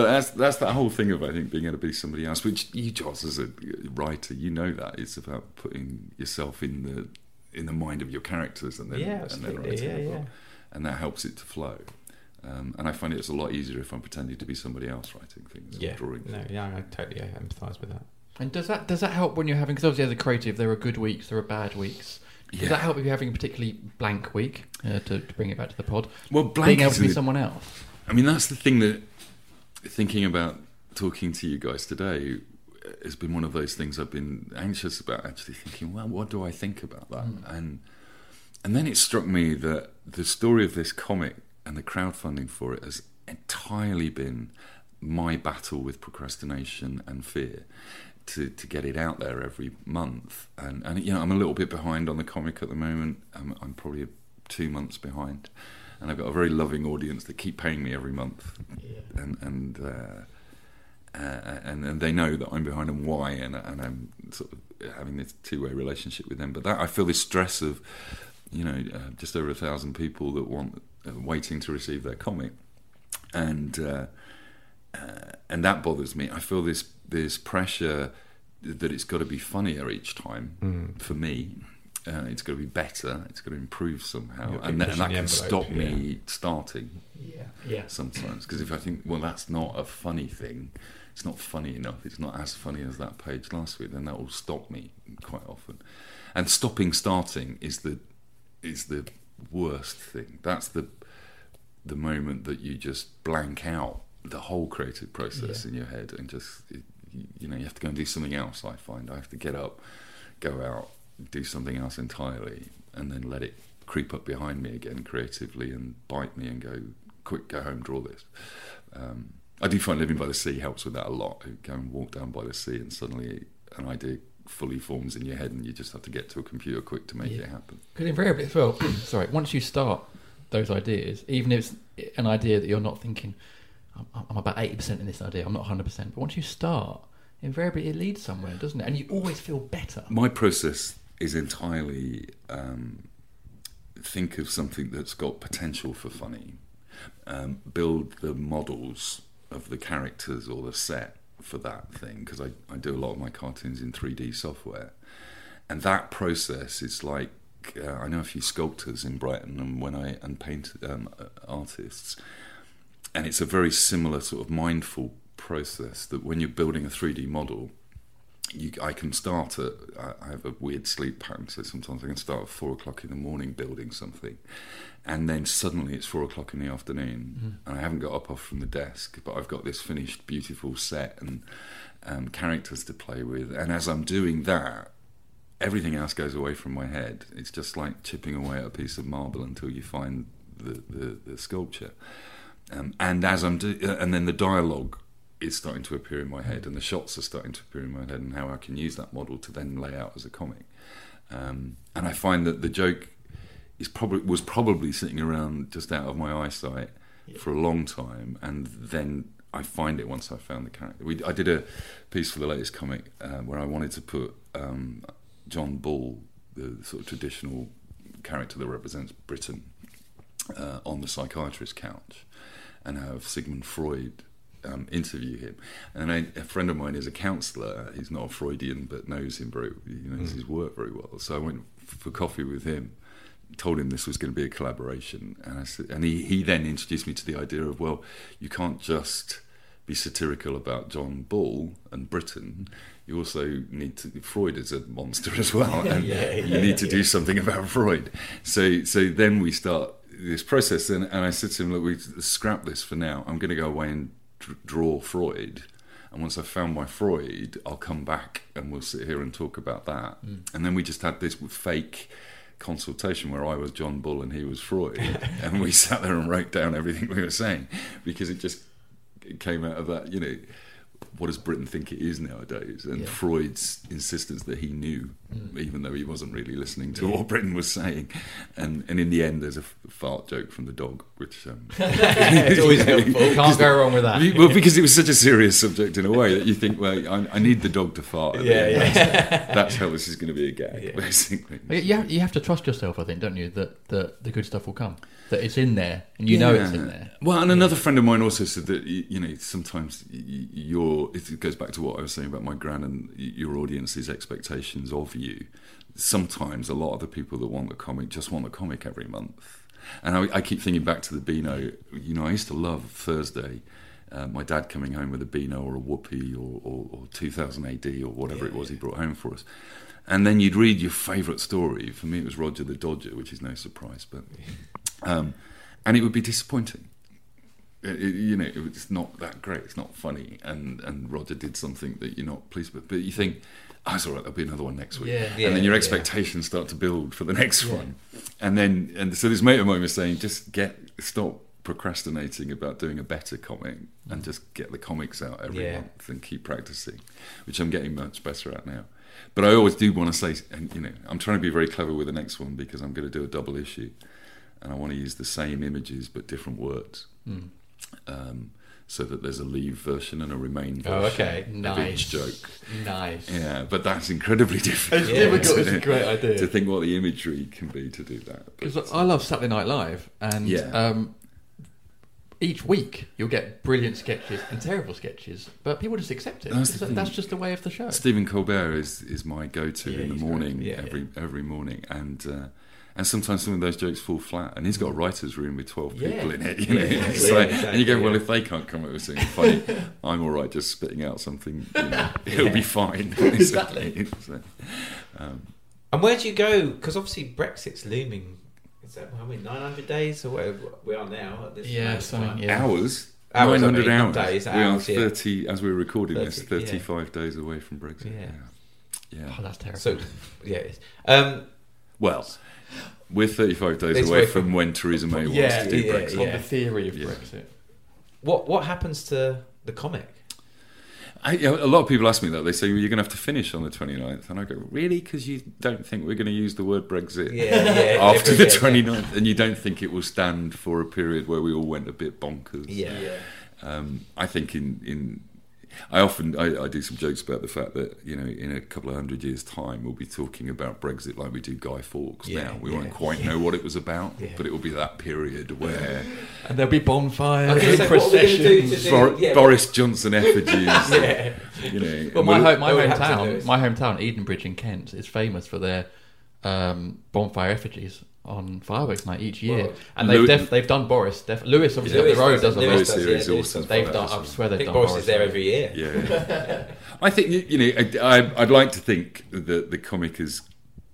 But that's that's that whole thing of I think being able to be somebody else, which you, Joss, as a writer, you know that it's about putting yourself in the in the mind of your characters and then Yeah, and then writing yeah, the book. yeah. and that helps it to flow. Um, and I find it's a lot easier if I'm pretending to be somebody else writing things, or Yeah, drawing. no, things. yeah, I totally empathise with that. And does that does that help when you're having? Because obviously, as a creative, there are good weeks, there are bad weeks. Does Yeah. that help if you're having a particularly blank week? Uh, to, to bring it back to the pod. Well, blank being able to be someone else. I mean, that's the thing that thinking about talking to you guys today has been one of those things I've been anxious about. Actually, thinking, well, what do I think about that? Hmm. And and then it struck me that the story of this comic and the crowdfunding for it has entirely been my battle with procrastination and fear. To, to get it out there every month and, and you know I'm a little bit behind on the comic at the moment I'm, I'm probably two months behind and I've got a very loving audience that keep paying me every month and and uh, uh, and and they know that I'm behind and why, and and I'm sort of having this two way relationship with them. But that I feel this stress of, you know, uh, just over a thousand people that want uh, waiting to receive their comic, and uh, uh, and that bothers me. I feel this this pressure that it's got to be funnier each time Mm. for me. Uh, it's got to be better. It's going to improve somehow, and, that, and that can the stop envelope, me starting Yeah, yeah. sometimes because if I think, well, that's not a funny thing, it's not funny enough, it's not as funny as that page last week, then that will stop me quite often. And stopping starting is the is the worst thing. That's the the moment that you just blank out the whole creative process in your head and just you know you have to go and do something else. I find I have to get up, go out, do something else entirely, and then let it creep up behind me again creatively and bite me and go quick, go home, draw this. Um, I do find living by the sea helps with that a lot. Go and walk down by the sea, and suddenly an idea fully forms in your head, and you just have to get to a computer quick to make Yeah. it happen. Because invariably, as well, sorry, once you start those ideas, even if it's an idea that you're not thinking, I'm, I'm about 80% in this idea, I'm not 100%, but once you start, invariably it leads somewhere, doesn't it? And you always feel better. My process is entirely um, think of something that's got potential for funny, um, build the models of the characters or the set for that thing because I, I do a lot of my cartoons in 3D software, and that process is like uh, I know a few sculptors in Brighton and when I and paint um, uh, artists, and it's a very similar sort of mindful process that when you're building a 3D model you, I can start at. I have a weird sleep pattern, so sometimes I can start at four o'clock in the morning building something, and then suddenly it's four o'clock in the afternoon, and I haven't got up off from the desk, but I've got this finished, beautiful set and um, characters to play with, and as I'm doing that, everything else goes away from my head. It's just like chipping away at a piece of marble until you find the the, the sculpture, um, and as I'm do- uh, and then the dialogue is starting to appear in my head, and the shots are starting to appear in my head, and how I can use that model to then lay out as a comic. Um, and I find that the joke is probably was probably sitting around just out of my eyesight for a long time, and then I find it once I found the character. We, I did a piece for the latest comic uh, where I wanted to put um, John Bull, the sort of traditional character that represents Britain, uh, on the psychiatrist's couch, and have Sigmund Freud um, interview him. And I, a friend of mine is a counsellor. He's not a Freudian, but knows him very, you knows his work very well. So I went for coffee with him. Told him this was going to be a collaboration, and I said, and he, he then introduced me to the idea of well, you can't just be satirical about John Bull and Britain. You also need to. Freud is a monster as well, and Yeah, you need to do something about Freud. So, so then we start this process, and, and I said to him, "Look, we scrap this for now. I'm going to go away and dr- draw Freud, and once I've found my Freud, I'll come back and we'll sit here and talk about that." Mm. And then we just had this fake consultation where I was John Bull and he was Freud, and we sat there and wrote down everything we were saying because it just it came out of that, you know. What does Britain think it is nowadays, and Yeah. Freud's insistence that he knew, Mm. even though he wasn't really listening to what Britain was saying, and and in the end, there's a fart joke from the dog, which um, It's always helpful. Can't go wrong with that. Well, because it was such a serious subject in a way that you think, well, I, I need the dog to fart. Yeah, yeah. That's how this is going to be a gag, basically. You have, you have to trust yourself, I think, don't you? That, that the good stuff will come. That it's in there, and you know it's in there. Well, and another friend of mine also said that you, know sometimes your it goes back to what I was saying about my gran and your audience's expectations of you. Sometimes a lot of the people that want the comic just want the comic every month, and I, I keep thinking back to the Beano. You know, I used to love Thursday. Uh, my dad coming home with a Beano or a Whoopee or, or, or 2000 AD or whatever it was he brought home for us. And then you'd read your favourite story. For me, it was Roger the Dodger, which is no surprise, but um, and it would be disappointing. It- it- you know, it's not that great. It's not funny, and and Roger did something that you're not pleased with. But you think, oh, it's all right. There'll be another one next week, Yeah. and then Yeah, your yeah. expectations start to build for the next Yeah. one, and then and so this mate of mine was saying, just get stop procrastinating about doing a better comic and just get the comics out every Yeah. month and keep practicing, which I'm getting much better at now. But I always do want to say, and you know, I'm trying to be very clever with the next one because I'm going to do a double issue, and I want to use the same images but different words, Mm. um, so that there's a leave version and a remain version. Oh, okay. Nice. joke. Nice. Yeah, but that's incredibly difficult. It's difficult, it's a great idea. to think what the imagery can be to do that. Because I love Saturday Night Live, and Yeah. um, each week you'll get brilliant sketches and terrible sketches, but people just accept it. That's That's, just the way of the show. Stephen Colbert is is my go-to Yeah, in the morning. Yeah, every every morning, and uh, and sometimes some of those jokes fall flat. And he's got a writers' room with twelve Yeah. people in it, you know. Yeah, It's yeah, exactly, and you go, well, yeah. if they can't come up with something funny, I'm all right just spitting out something. You know, it'll be fine. Exactly. So, um, And where do you go? Because obviously Brexit's looming. Is that how many? Nine hundred days or whatever we are now at this Yeah, something, time? yeah. hours. Hours, I 900 mean, hours. days, we hours, are yeah. 30, as we're recording this, 30, yeah. 35 days away from Brexit. Yeah. Yeah. Yeah. Oh, that's terrible. So, yeah. it is. Um, Well, we're 35 days It's away from from- when Theresa May wants yeah, to do yeah, Brexit. yeah. the theory of. Brexit. what what happens to the comic? I, you know, a lot of people ask me that. They say, well, you're going to have to finish on the 29th. And I go, really? Because you don't think we're going to use the word Brexit Yeah, yeah, after the yeah, 29th? And you don't think it will stand for a period where we all went a bit bonkers? Yeah. Um, I think in, in I often I, I do some jokes about the fact that you know in a couple of hundred years' time we'll be talking about Brexit like we do Guy Fawkes Yeah, now. We yeah, won't quite know what it was about, Yeah. but it will be that period where And there'll be bonfires I was gonna and say, what are we gonna do processions. to Bor- yeah, Boris Johnson effigies. Yeah. You know, Well, my we'll- home, my They would have to do hometown, my hometown, Edenbridge in Kent, is famous for their um, bonfire effigies on fireworks night each year, Well, and they've Lew- def- they've done Boris. Def- Lewes obviously Lewes up the road does- does a Lewes lot. Lewes does, series yeah, Lewes also does. They've done. I swear they've think done Boris Boris is there every year. Yeah, I think you, you know I, I, I'd like to think that the comic has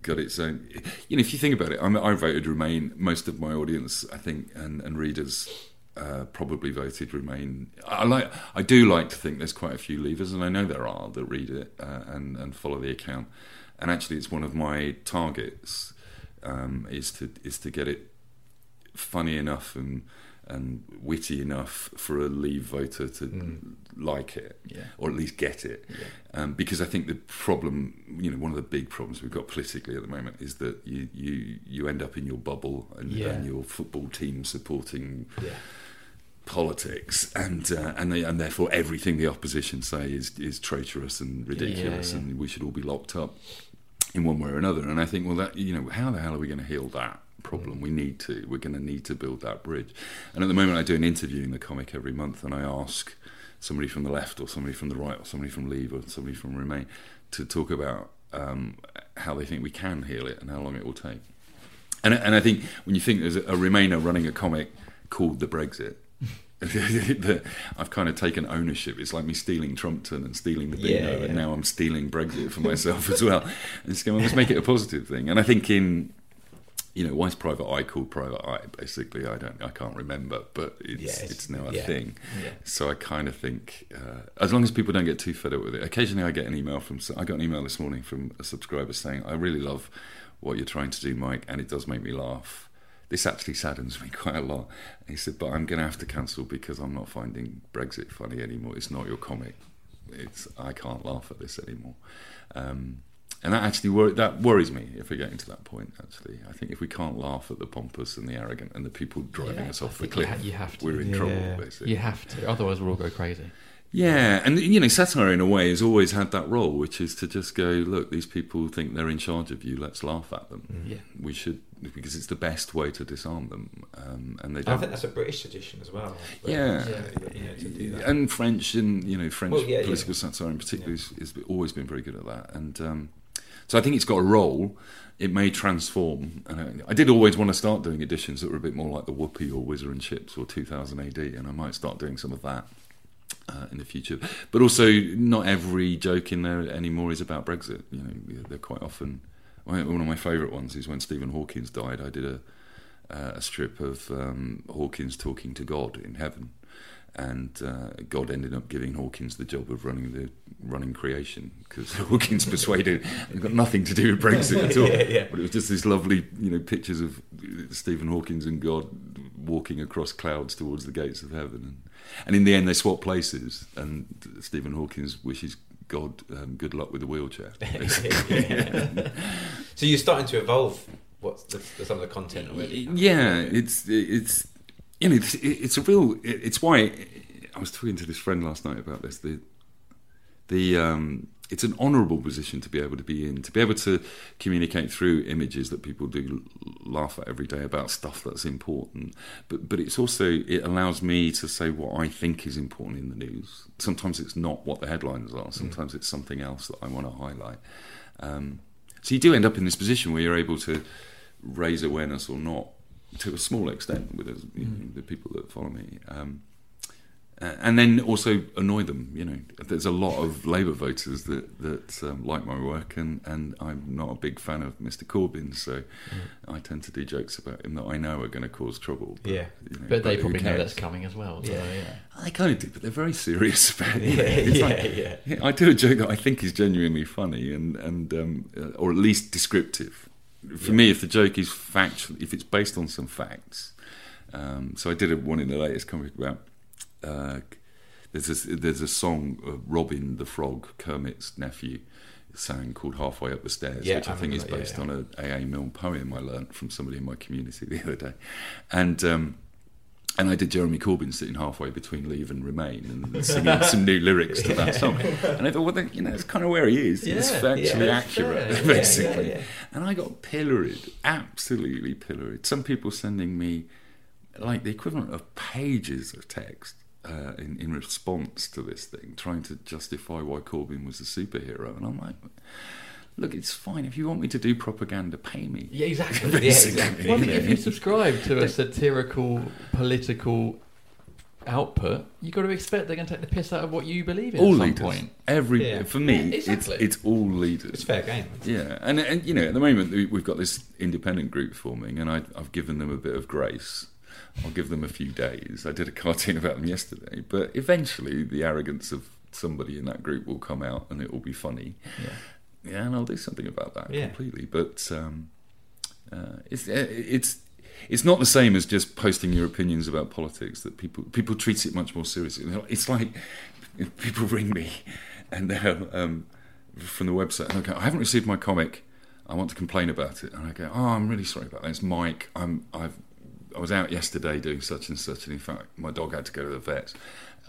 got its own. You know, if you think about it, I'm, I voted Remain. Most of my audience, I think, and, and readers. Uh, probably voted Remain. I like. I do like to think there's quite a few Leavers, and I know there are that read it uh, and and follow the account. And actually, it's one of my targets um, is to is to get it funny enough and and witty enough for a Leave voter to like it, Yeah. or at least get it. Um, because I think the problem, you know, one of the big problems we've got politically at the moment is that you you, you end up in your bubble and, Yeah. and your football team supporting Yeah. politics, and uh, and they, and therefore everything the opposition say is is traitorous and ridiculous, yeah. and we should all be locked up in one way or another. And I think, well, that you know, how the hell are we going to heal that problem? We need to. We're going to need to build that bridge. And at the moment, I do an interview in the comic every month, and I ask somebody from the left, or somebody from the right, or somebody from Leave, or somebody from Remain to talk about um, how they think we can heal it and how long it will take. And and I think when you think there's a, a Remainer running a comic called the Brexit. I've kind of taken ownership. It's like me stealing Trumpton and stealing the bingo, Yeah, yeah. and now I'm stealing Brexit for myself as well. And just going, well, let's make it a positive thing. And I think in, you know, why is Private Eye called Private Eye? Basically, I don't, I can't remember, but it's Yeah, it's- it's now a thing. So I kind of think, uh, as long as people don't get too fed up with it. Occasionally, I get an email from. I got an email this morning from a subscriber saying, "I really love what you're trying to do, Mike, and it does make me laugh." This actually saddens me quite a lot. And he said, "But I'm going to have to cancel because I'm not finding Brexit funny anymore. It's not your comic." it's I can't laugh at this anymore. Um, and that actually wor- that worries me if we're getting to that point. Actually, I think if we can't laugh at the pompous and the arrogant and the people driving Yeah, us off the think you cliff, ha- you have to. we're in Yeah. trouble. Basically, You have to, otherwise we'll all go crazy. Yeah, and you know, satire in a way has always had that role, which is to just go, look, these people think they're in charge of you. Let's laugh at them. Yeah. we should because it's the best way to disarm them. Um, and they I don't. think that's a British tradition as well. Yeah. you know, to do that. and French and you know French Well, yeah, political yeah. satire in particular is, is always been very good at that, and um, so I think it's got a role. It may transform, and I, I did always want to start doing editions that were a bit more like the Whoopee or Whizzer and Chips or 2000 AD, and I might start doing some of that. Uh, in the future, but also not every joke in there anymore is about Brexit. You know, they're quite often. One of my favourite ones is when Stephen Hawkins died. I did a uh, a strip of um, Hawkins talking to God in heaven, and uh, God ended up giving Hawkins the job of running the running creation because Hawkins persuaded it got nothing to do with Brexit at all. Yeah, yeah. But it was just this lovely, you know, pictures of Stephen Hawkins and God walking across clouds towards the gates of heaven, and, and in the end they swap places, and Stephen Hawking wishes. God, um, good luck with the wheelchair. so you're starting to evolve what's the, some of the content already. Yeah, it's it's you know it's, it's a real. It's why I was talking to this friend last night about this. The the um, it's an honourable position to be able to be in, to be able to communicate through images that people do laugh at every day about stuff that's important. But but it's also it allows me to say what I think is important in the news. Sometimes it's not what the headlines are. Sometimes it's something else that I want to highlight. Um, so you do end up in this position where you're able to raise awareness or not to a small extent with the people that follow me. Um, and then also annoy them. You know, there's a lot of Labour voters that that um, like my work, and, and I'm not a big fan of Mr. Corbyn, so I tend to do jokes about him that I know are going to cause trouble. But, Yeah. you know, But they who probably know that's coming as well. So, yeah. I kind of do, but they're very serious about it. Yeah, yeah, like- yeah. I do a joke that I think is genuinely funny and and um, uh, or at least descriptive. For me, if the joke is factual, if it's based on some facts. Um, so I did a, one in the latest comic about. Uh, there's a, there's a song uh, Robin the Frog, Kermit's nephew, sang called "Halfway Up the Stairs," Yeah, which I, I think is based yeah, on a A.A. Milne poem I learnt from somebody in my community the other day, and. Um, and I did Jeremy Corbyn sitting halfway between Leave and Remain and singing some new lyrics to that song. And I thought, well, then, you know, it's kind of where he is. it's Yeah, factually yeah, accurate, fair. Yeah, basically. yeah, yeah. And I got pilloried, absolutely pilloried. Some people sending me like the equivalent of pages of text uh, in, in response to this thing, trying to justify why Corbyn was a superhero. And I'm like, look, it's fine. If you want me to do propaganda, pay me. Yeah, exactly. Basically. Well, I mean, if you subscribe to a satirical political output, you've got to expect they're going to take the piss out of what you believe in all at some leaders. point. Every Yeah. for me, Yeah, exactly. it's it's all leaders. It's fair game. Yeah, and and you know, at the moment we- we've got this independent group forming, and I, I've given them a bit of grace. I'll give them a few days. I did a cartoon about them yesterday, but eventually the arrogance of somebody in that group will come out, and it will be funny. Yeah. Yeah, and I'll do something about that Yeah. completely. But um, uh, it's it's it's not the same as just posting your opinions about politics. That people people treat it much more seriously. It's like people ring me and they're um, from the website and go, "I haven't received my comic. I want to complain about it." And I go, "Oh, I'm really sorry about that. It's Mike. I'm I've I was out yesterday doing such and such, and in fact, my dog had to go to the vet.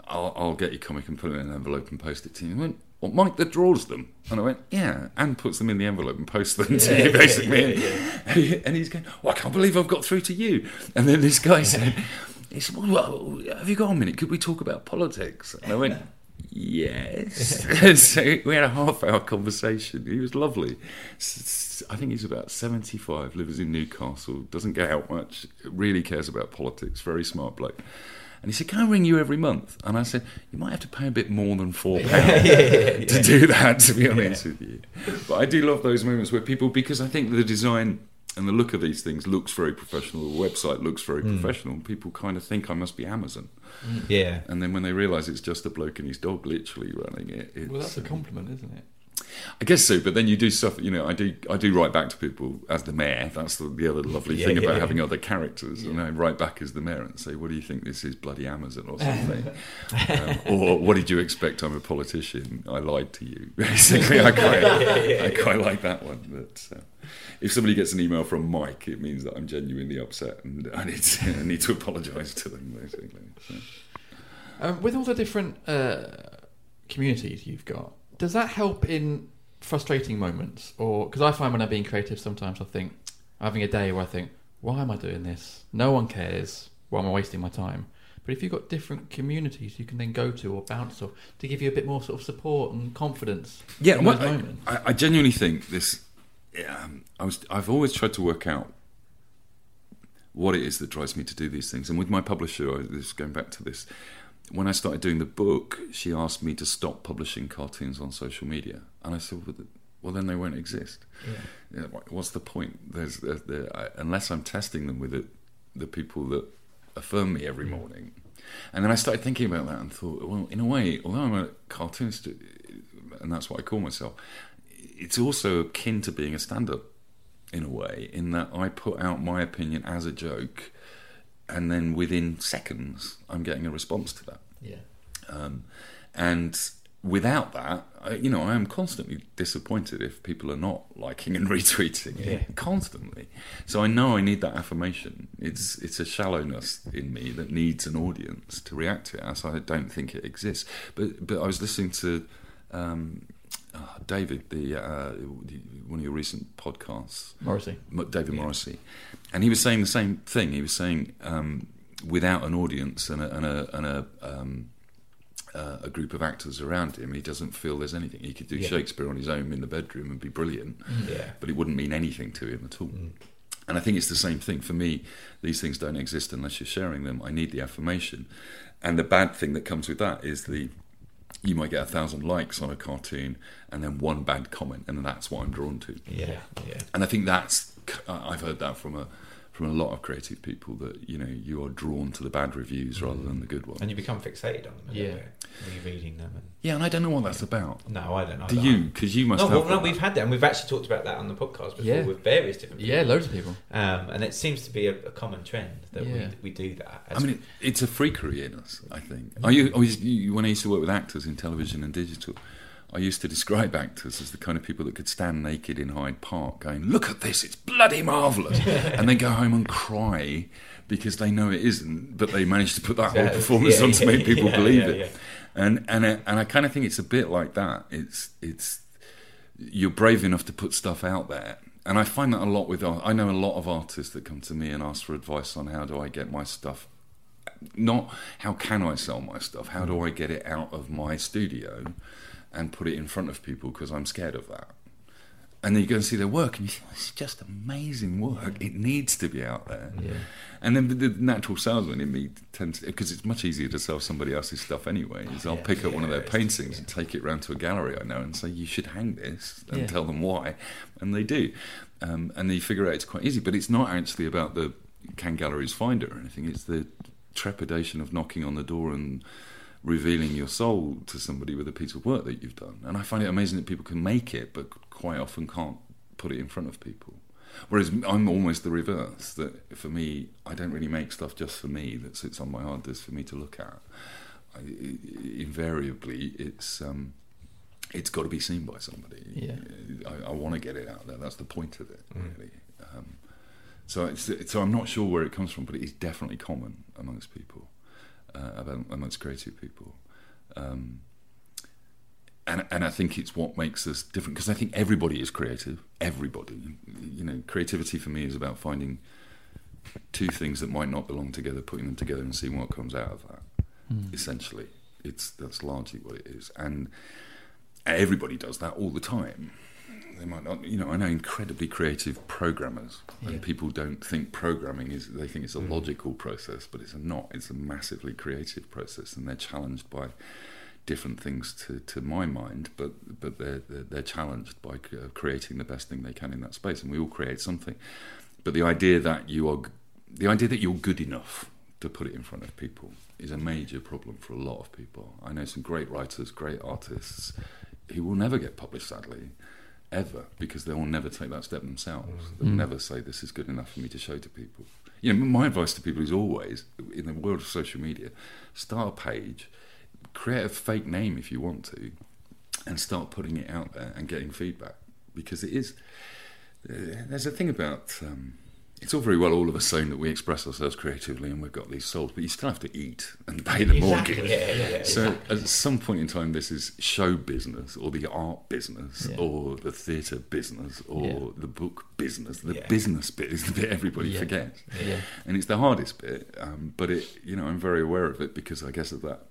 I'll, I'll get your comic and put it in an envelope and post it to you." He went, well, Mike that draws them. And I went, yeah, and puts them in the envelope and posts them to Yeah, you, basically. yeah, yeah, And, he- and he's going, well, I can't believe I've got through to you. And then this guy said, he said, well, well, have you got a minute? Could we talk about politics? And I went, yes. so we had a half hour conversation. He was lovely. I think he's about 75, lives in Newcastle, doesn't get out much, really cares about politics, very smart bloke. And he said, "Can I ring you every month?" And I said, "You might have to pay a bit more than four pounds to do that." To be honest with you, but I do love those moments where people, because I think the design and the look of these things looks very professional. The website looks very Mm. professional. People kind of think I must be Amazon. Mm. Yeah. And then when they realise it's just a bloke and his dog literally running it, it's, Well, that's a compliment, isn't it? I guess so, but then you do stuff. You know, I do. I do write back to people as the mayor. That's the, the other lovely Yeah, thing yeah, about yeah. having other characters. And I write back as the mayor and say, "What do you think this is, bloody Amazon or something?" um, or "What did you expect? I'm a politician. I lied to you." Basically, I quite, I quite like that one. But uh, if somebody gets an email from Mike, it means that I'm genuinely upset and I need to, I need to apologise to them. Basically. So. Um, with all the different uh, communities you've got, does that help in frustrating moments? Or because I find when I'm being creative, sometimes I think I'm having a day where I think, why am I doing this? No one cares. Why am I wasting my time? But if you've got different communities you can then go to or bounce off to give you a bit more sort of support and confidence. Yeah, well, those I, moments. I, I genuinely think this. Um, I was. I've always tried to work out what it is that drives me to do these things. And with my publisher, I, this going back to this, when I started doing the book, she asked me to stop publishing cartoons on social media, and I said, "Well, th- well then they won't exist. Yeah, wh- What's the point? There's, there's there, I, unless I'm testing them with it, the people that affirm me every mm. morning." And then I started thinking about that and thought, well, in a way, although I'm a cartoonist, uh, and that's what I call myself, it's also akin to being a stand-up in a way, in that I put out my opinion as a joke, and then within seconds, I'm getting a response to that. Yeah. Um, and without that, I, you know, I am constantly disappointed if people are not liking and retweeting it Yeah. constantly. So I know I need that affirmation. It's it's a shallowness in me that needs an audience to react to it. As I don't think it exists. But but I was listening to. Um, uh, David, the, uh, the one of your recent podcasts, Morrissey. M- David Morrissey, and he was saying the same thing. He was saying um, without an audience and a, and a, and a, um, uh, a group of actors around him, he doesn't feel there's anything. He could do Yeah. Shakespeare on his own in the bedroom and be brilliant, Yeah. but it wouldn't mean anything to him at all. And I think it's the same thing for me. These things don't exist unless you're sharing them. I need the affirmation, and the bad thing that comes with that is the you might get a thousand likes on a cartoon and then one bad comment, and that's what I'm drawn to. Yeah, yeah. And I think that's I've heard that from a from a lot of creative people that you know you are drawn to the bad reviews rather than the good ones. And you become fixated on them. a Yeah. little bit, rereading them. And... Yeah, and I don't know what that's about. No, I don't know. Do that. you? Because you must no, have. well, no, we've had that, and we've actually talked about that on the podcast before Yeah. with various different people. Yeah, loads of people. Um, and it seems to be a, a common trend that Yeah. we, we do that. I mean, it, it's a freakery in us. I think. I used, I used, you- when I used to work with actors in television and digital, I used to describe actors as the kind of people that could stand naked in Hyde Park, going, "Look at this, it's bloody marvelous," and then go home and cry because they know it isn't, but they managed to put that whole performance yeah, on to make people yeah, believe yeah, it. And and I, and I kind of think it's a bit like that. It's it's you're brave enough to put stuff out there. And I find that a lot with. I know a lot of artists that come to me and ask for advice on how do I get my stuff not how can I sell my stuff, how do I get it out of my studio and put it in front of people because I'm scared of that. And then you go and see their work and you think, it's just amazing work. It needs to be out there. Yeah. And then the, the natural salesman in me tends, because it's much easier to sell somebody else's stuff anyway, is I'll Yeah, pick up one of their paintings and take it round to a gallery I know and say, you should hang this and Yeah. tell them why. And they do. Um, and they figure out it's quite easy. But it's not actually about the can galleries find it or anything. It's the trepidation of knocking on the door and revealing your soul to somebody with a piece of work that you've done. And I find it amazing that people can make it, but quite often can't put it in front of people. Whereas I'm almost the reverse. That for me, I don't really make stuff just for me that sits on my hard disk for me to look at. I, invariably, it's um, it's got to be seen by somebody. Yeah. I, I want to get it out there. That's the point of it, really. Um, so, it's, so I'm not sure where it comes from, but it is definitely common amongst people, uh, about, amongst creative people. Um, and and I think it's what makes us different because I think everybody is creative. Everybody, you know, creativity for me is about finding two things that might not belong together, putting them together, and seeing what comes out of that. Essentially, it's that's largely what it is, and everybody does that all the time. They might not, you know. I know incredibly creative programmers, Yeah. and people don't think programming is. They think it's a logical process, but it's not. It's a massively creative process, and they're challenged by different things to, to my mind, but but they're they're, they're challenged by uh, creating the best thing they can in that space, and we all create something. But the idea that you are, the idea that you're good enough to put it in front of people is a major problem for a lot of people. I know some great writers, great artists. he will never get published, sadly, ever, because they will never take that step themselves. Mm. They'll never say this is good enough for me to show to people. You know, my advice to people is always, in the world of social media, start a page, create a fake name if you want to, and start putting it out there and getting feedback, because it is. Uh, there's a thing about. Um, it's all very well all of us saying that we express ourselves creatively and we've got these souls, but you still have to eat and pay the Exactly, mortgage. yeah, yeah, yeah, so exactly. at some point in time, this is show business or the art business or the theatre business or the book business. The business bit is the bit everybody forgets, Yeah. and it's the hardest bit. Um, but it, you know, I'm very aware of it because I guess of that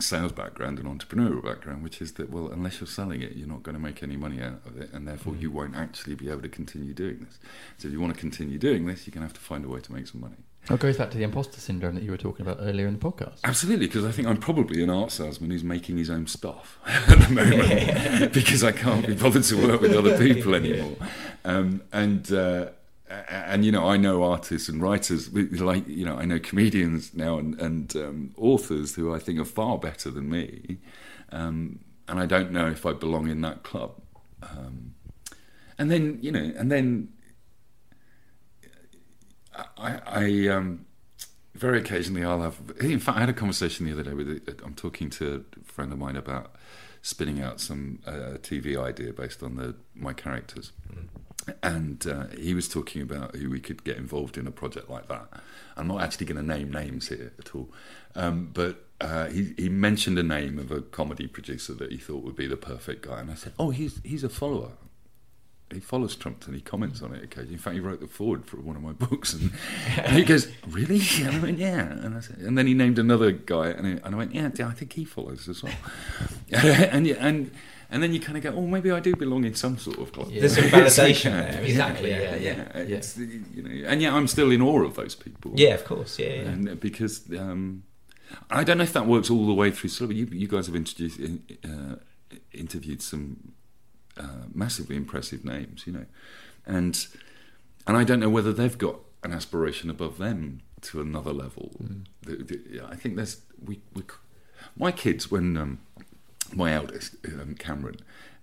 sales background and entrepreneurial background, which is that well, unless you're selling it, you're not going to make any money out of it, and therefore Mm. you won't actually be able to continue doing this. So if you want to continue doing this, you're going to have to find a way to make some money. It goes back to the imposter syndrome that you were talking about earlier in the podcast. Absolutely, because I think I'm probably an art salesman who's making his own stuff at the moment because I can't be bothered to work with other people anymore. Um, and uh, and you know, I know artists and writers, like you know, I know comedians now and, and um, authors who I think are far better than me, um, and I don't know if I belong in that club. Um, and then you know, and then I, I um, very occasionally I'll have. In fact, I had a conversation the other day with. a- I'm talking to a friend of mine about spinning out some uh, TV idea based on the my characters, and uh, he was talking about who we could get involved in a project like that. I'm not actually going to name names here at all, um, but. Uh, he, he mentioned a name of a comedy producer that he thought would be the perfect guy, and I said, "Oh, he's he's a follower he follows Trump and he comments on it occasionally. In fact, he wrote the foreword for one of my books, and, and he goes, "Really?" And I went, "Yeah." And I said, and then he named another guy, and I, and I went, "Yeah, I think he follows as well." and yeah, and and then you kind of go, "Oh, maybe I do belong in some sort of club." There's some validation there. Exactly, yeah, yeah, yeah. It's, you know, and yet I'm still in awe of those people. Yeah, of course, yeah, yeah. And uh, because um, I don't know if that works all the way through. So you, you guys have introduced, uh, interviewed some uh, massively impressive names, you know, and and I don't know whether they've got an aspiration above them to another level. The- the- I think there's we, we my kids when um, my eldest um, Cameron.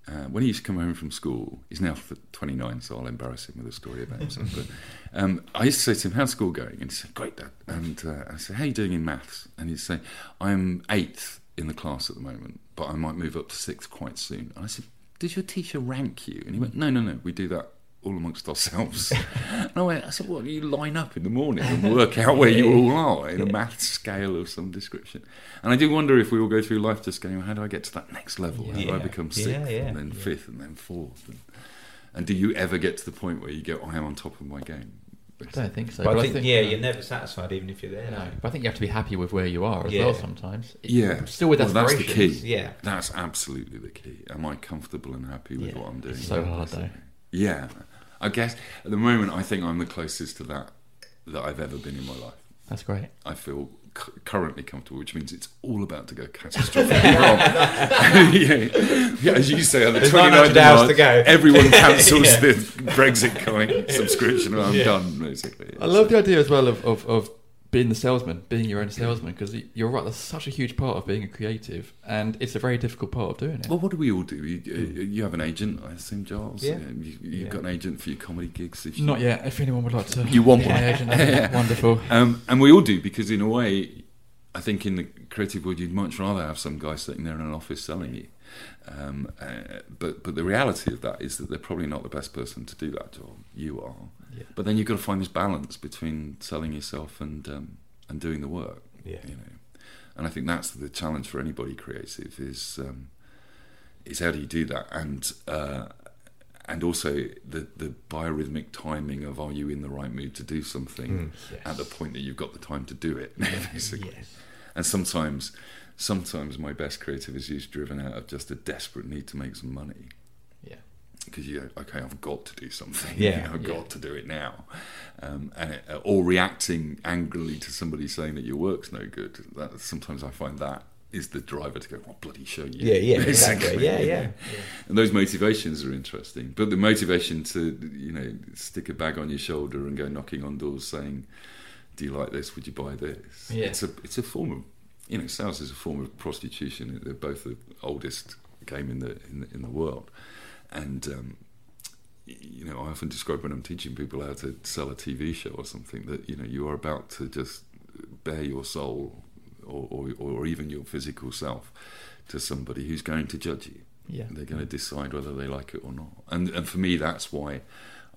Uh, when he used to come home from school, he's now 29, so I'll embarrass him with a story about himself. But um, I used to say to him, "How's school going?" And he said, "Great, Dad." And uh, I said, "How are you doing in maths?" And he'd say, "I'm eighth in the class at the moment, but I might move up to sixth quite soon." And I said, "Does your teacher rank you?" And he went, "No, no, no. We do that all amongst ourselves." and I went, "I said, what? You line up in the morning and work out where you all are in a math scale of some description." And I do wonder if we all go through life just going, "How do I get to that next level? How do I become Yeah, sixth yeah, and then yeah. fifth and then fourth? And, and do you ever get to the point where you go, "I am on top of my game"? I don't think so. But I but think, yeah, uh, you're never satisfied even if you're there. No, but I think you have to be happy with where you are as Yeah. well sometimes. Yeah, Still with well, that's the key. Yeah. that's absolutely the key. Am I comfortable and happy with Yeah. what I'm doing? It's so hard, though. Yeah, I guess at the moment I think I'm the closest to that that I've ever been in my life. That's great. I feel cu- currently comfortable, which means it's all about to go catastrophically wrong. yeah. yeah, as you say, on the There's 29th of hours March, to go. everyone cancels Yeah. the Brexit coin subscription, and I'm Yeah. done basically. I love the idea as well of, of, of being the salesman, being your own salesman, because you're right. That's such a huge part of being a creative, and it's a very difficult part of doing it. Well, what do we all do? You, uh, you have an agent, I assume, Giles. Yeah. You, you've Yeah. got an agent for your comedy gigs. If you, Not yet. If anyone would like to, You want be one? my agent, that'd be wonderful. Um, and we all do because, in a way, I think in the creative world, you'd much rather have some guy sitting there in an office selling you. Um, uh, but but the reality of that is that they're probably not the best person to do that job. You are. Yeah. But then you've got to find this balance between selling yourself and um, and doing the work. Yeah. You know, and I think that's the challenge for anybody creative is um, is how do you do that and. Uh, and also the, the biorhythmic timing of are you in the right mood to do something Mm, at the point that you've got the time to do it, basically. Yes. And sometimes, sometimes my best creative is usually driven out of just a desperate need to make some money. Yeah. Because you go, okay, I've got to do something. Yeah, I've yeah. got to do it now. Um, and it, or reacting angrily to somebody saying that your work's no good. That, sometimes I find that is the driver to go, I'll bloody show you. Yeah, yeah, exactly. basically, Yeah, you yeah. And those motivations are interesting. But the motivation to, you know, stick a bag on your shoulder and go knocking on doors saying, do you like this? Would you buy this? Yeah. It's a it's a form of you know sales is a form of prostitution. They're both the oldest game in the in the, in the world, and. Um, you know, I often describe when I'm teaching people how to sell a TV show or something that you know you are about to just bare your soul or, or, or even your physical self to somebody who's going to judge you. Yeah. They're going to decide whether they like it or not. And and for me, that's why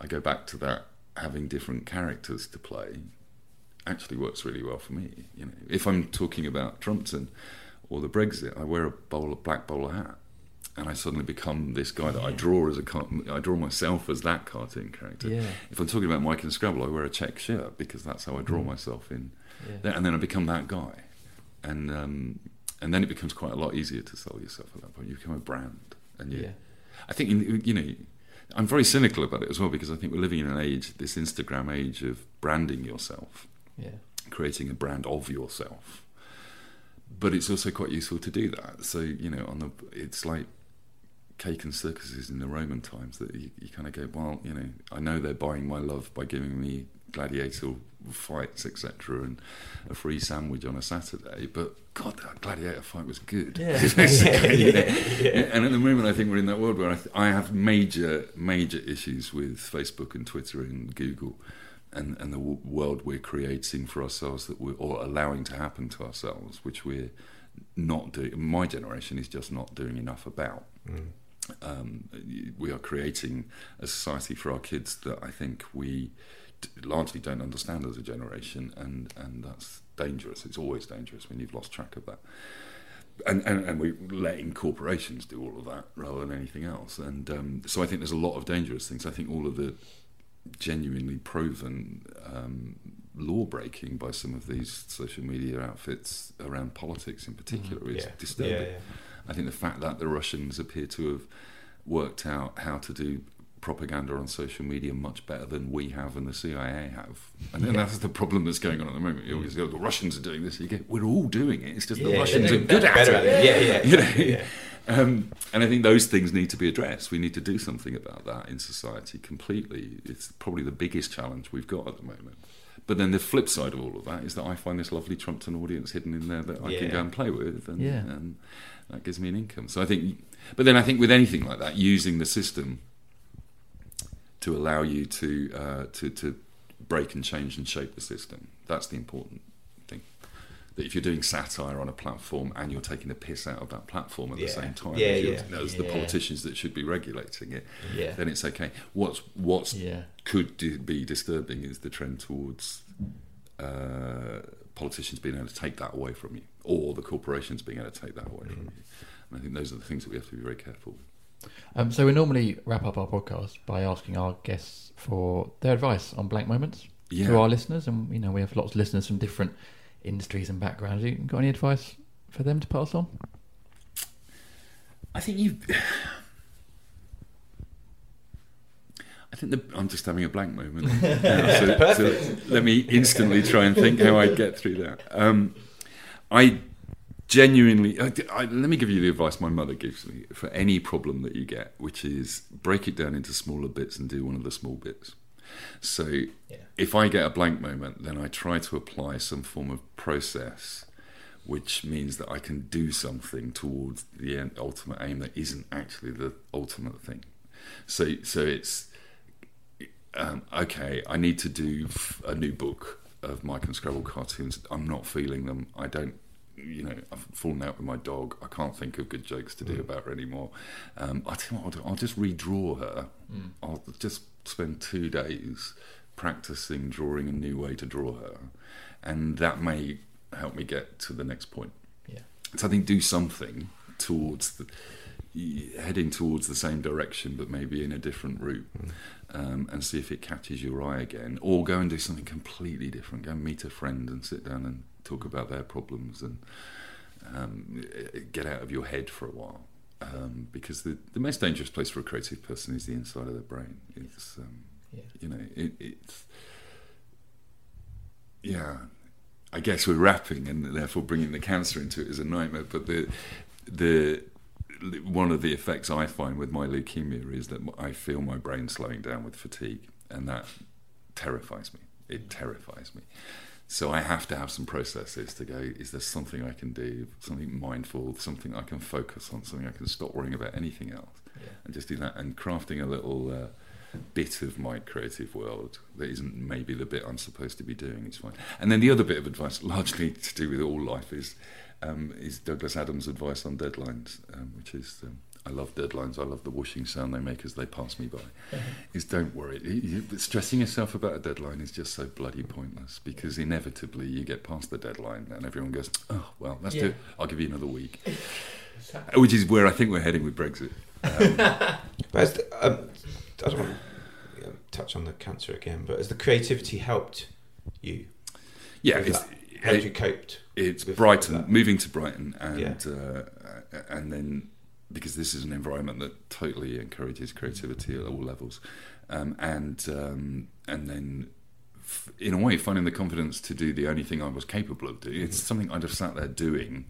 I go back to that having different characters to play actually works really well for me. You know, if I'm talking about Trumpton or the Brexit, I wear a bowler, black bowler hat. And I suddenly become this guy that I draw as a I draw myself as that cartoon character. Yeah. If I'm talking about Mike and Scrabble, I wear a check shirt because that's how I draw Mm. myself in. Yeah. And then I become that guy, and um, and then it becomes quite a lot easier to sell yourself at that point. You become a brand, and you. Yeah. I think in, you know, I'm very cynical about it as well because I think we're living in an age, this Instagram age of branding yourself, Yeah. creating a brand of yourself. But it's also quite useful to do that. So you know, on the it's like cake and circuses in the Roman times that you, you kind of go, well, you know, I know they're buying my love by giving me gladiator fights, etc., and a free sandwich on a Saturday. But God, that gladiator fight was good. Yeah. Basically, you know. Yeah. And at the moment, I think we're in that world where I, th- I have major, major issues with Facebook and Twitter and Google. And, and the w- world we're creating for ourselves that we're or allowing to happen to ourselves, which we're not doing. My generation is just not doing enough about mm. Um, we are creating a society for our kids that I think we d- largely don't understand as a generation, and, and that's dangerous. It's always dangerous when you've lost track of that. And, and, and we're letting corporations do all of that rather than anything else. And um, so I think there's a lot of dangerous things. I think all of the genuinely proven um, law breaking by some of these social media outfits around politics in particular Mhm. is disturbing. Yeah, yeah. I think the fact that the Russians appear to have worked out how to do propaganda on social media much better than we have and the CIA have. And then Yeah. that's the problem that's going on at the moment. You always go, the Russians are doing this. You go, we're all doing it. It's just the Russians they're good at it. at it. Yeah, yeah, You know? yeah. Um, and I think those things need to be addressed. We need to do something about that in society completely. It's probably the biggest challenge we've got at the moment. But then the flip side of all of that is that I find this lovely Trumpton audience hidden in there that I can go and play with, and, Yeah. and that gives me an income. So I think, but then I think with anything like that, using the system to allow you to uh, to to break and change and shape the system. That's the important. That if you're doing satire on a platform and you're taking the piss out of that platform at Yeah. the same time Yeah, as, yeah. as the politicians that should be regulating it, then it's okay. What's what's could be disturbing is the trend towards uh, politicians being able to take that away from you, or the corporations being able to take that away from you. And I think those are the things that we have to be very careful. with. Um, so we normally wrap up our podcast by asking our guests for their advice on blank moments Yeah. to our listeners, and you know we have lots of listeners from different industries and backgrounds. You got any advice for them to pass on? I think you. I think the, I'm just having a blank moment. so, so let me instantly try and think how I get through that. Um, I genuinely. I, I, let me give you the advice my mother gives me for any problem that you get, which is break it down into smaller bits and do one of the small bits. So if I get a blank moment, then I try to apply some form of process which means that I can do something towards the end, ultimate aim that isn't actually the ultimate thing. So, so it's um, okay. I need to do a new book of Mike and Scrabble cartoons. I'm not feeling them. I don't. You know, I've fallen out with my dog. I can't think of good jokes to do Mm. about her anymore. Um, I tell you what, I'll, do, I'll just redraw her. Mm. I'll just spend two days practicing drawing a new way to draw her, and that may help me get to the next point. Yeah. So I think do something towards the heading towards the same direction, but maybe in a different route, um, and see if it catches your eye again. Or go and do something completely different. Go and meet a friend and sit down and talk about their problems and um, get out of your head for a while. Um, because the, the most dangerous place for a creative person is the inside of their brain. It's um, Yeah. you know it, it's yeah. I guess we're wrapping and therefore bringing the cancer into it is a nightmare. But the the one of the effects I find with my leukemia is that I feel my brain slowing down with fatigue, and that terrifies me. It terrifies me. So I have to have some processes to go. Is there something I can do? Something mindful? Something I can focus on? Something I can stop worrying about anything else, and just do that. And crafting a little uh, bit of my creative world that isn't maybe the bit I'm supposed to be doing is fine. And then the other bit of advice, largely to do with all life, is um, is Douglas Adams' advice on deadlines, um, which is. Um, I love deadlines. I love the whooshing sound they make as they pass me by. Is don't worry. You- you- Stressing yourself about a deadline is just so bloody pointless because inevitably you get past the deadline and everyone goes, "Oh well, let's do Yeah. it. I'll give you another week." Which is where I think we're heading with Brexit. Um, But the, um, I don't want to know, touch on the cancer again, but has the creativity helped you? Yeah, it's, how have you coped? It's Brighton, that? moving to Brighton, and Yeah. uh, and then because this is an environment that totally encourages creativity at all levels, um, and um, and then. f- In a way, finding the confidence to do the only thing I was capable of doing. It's something I'd have sat there doing.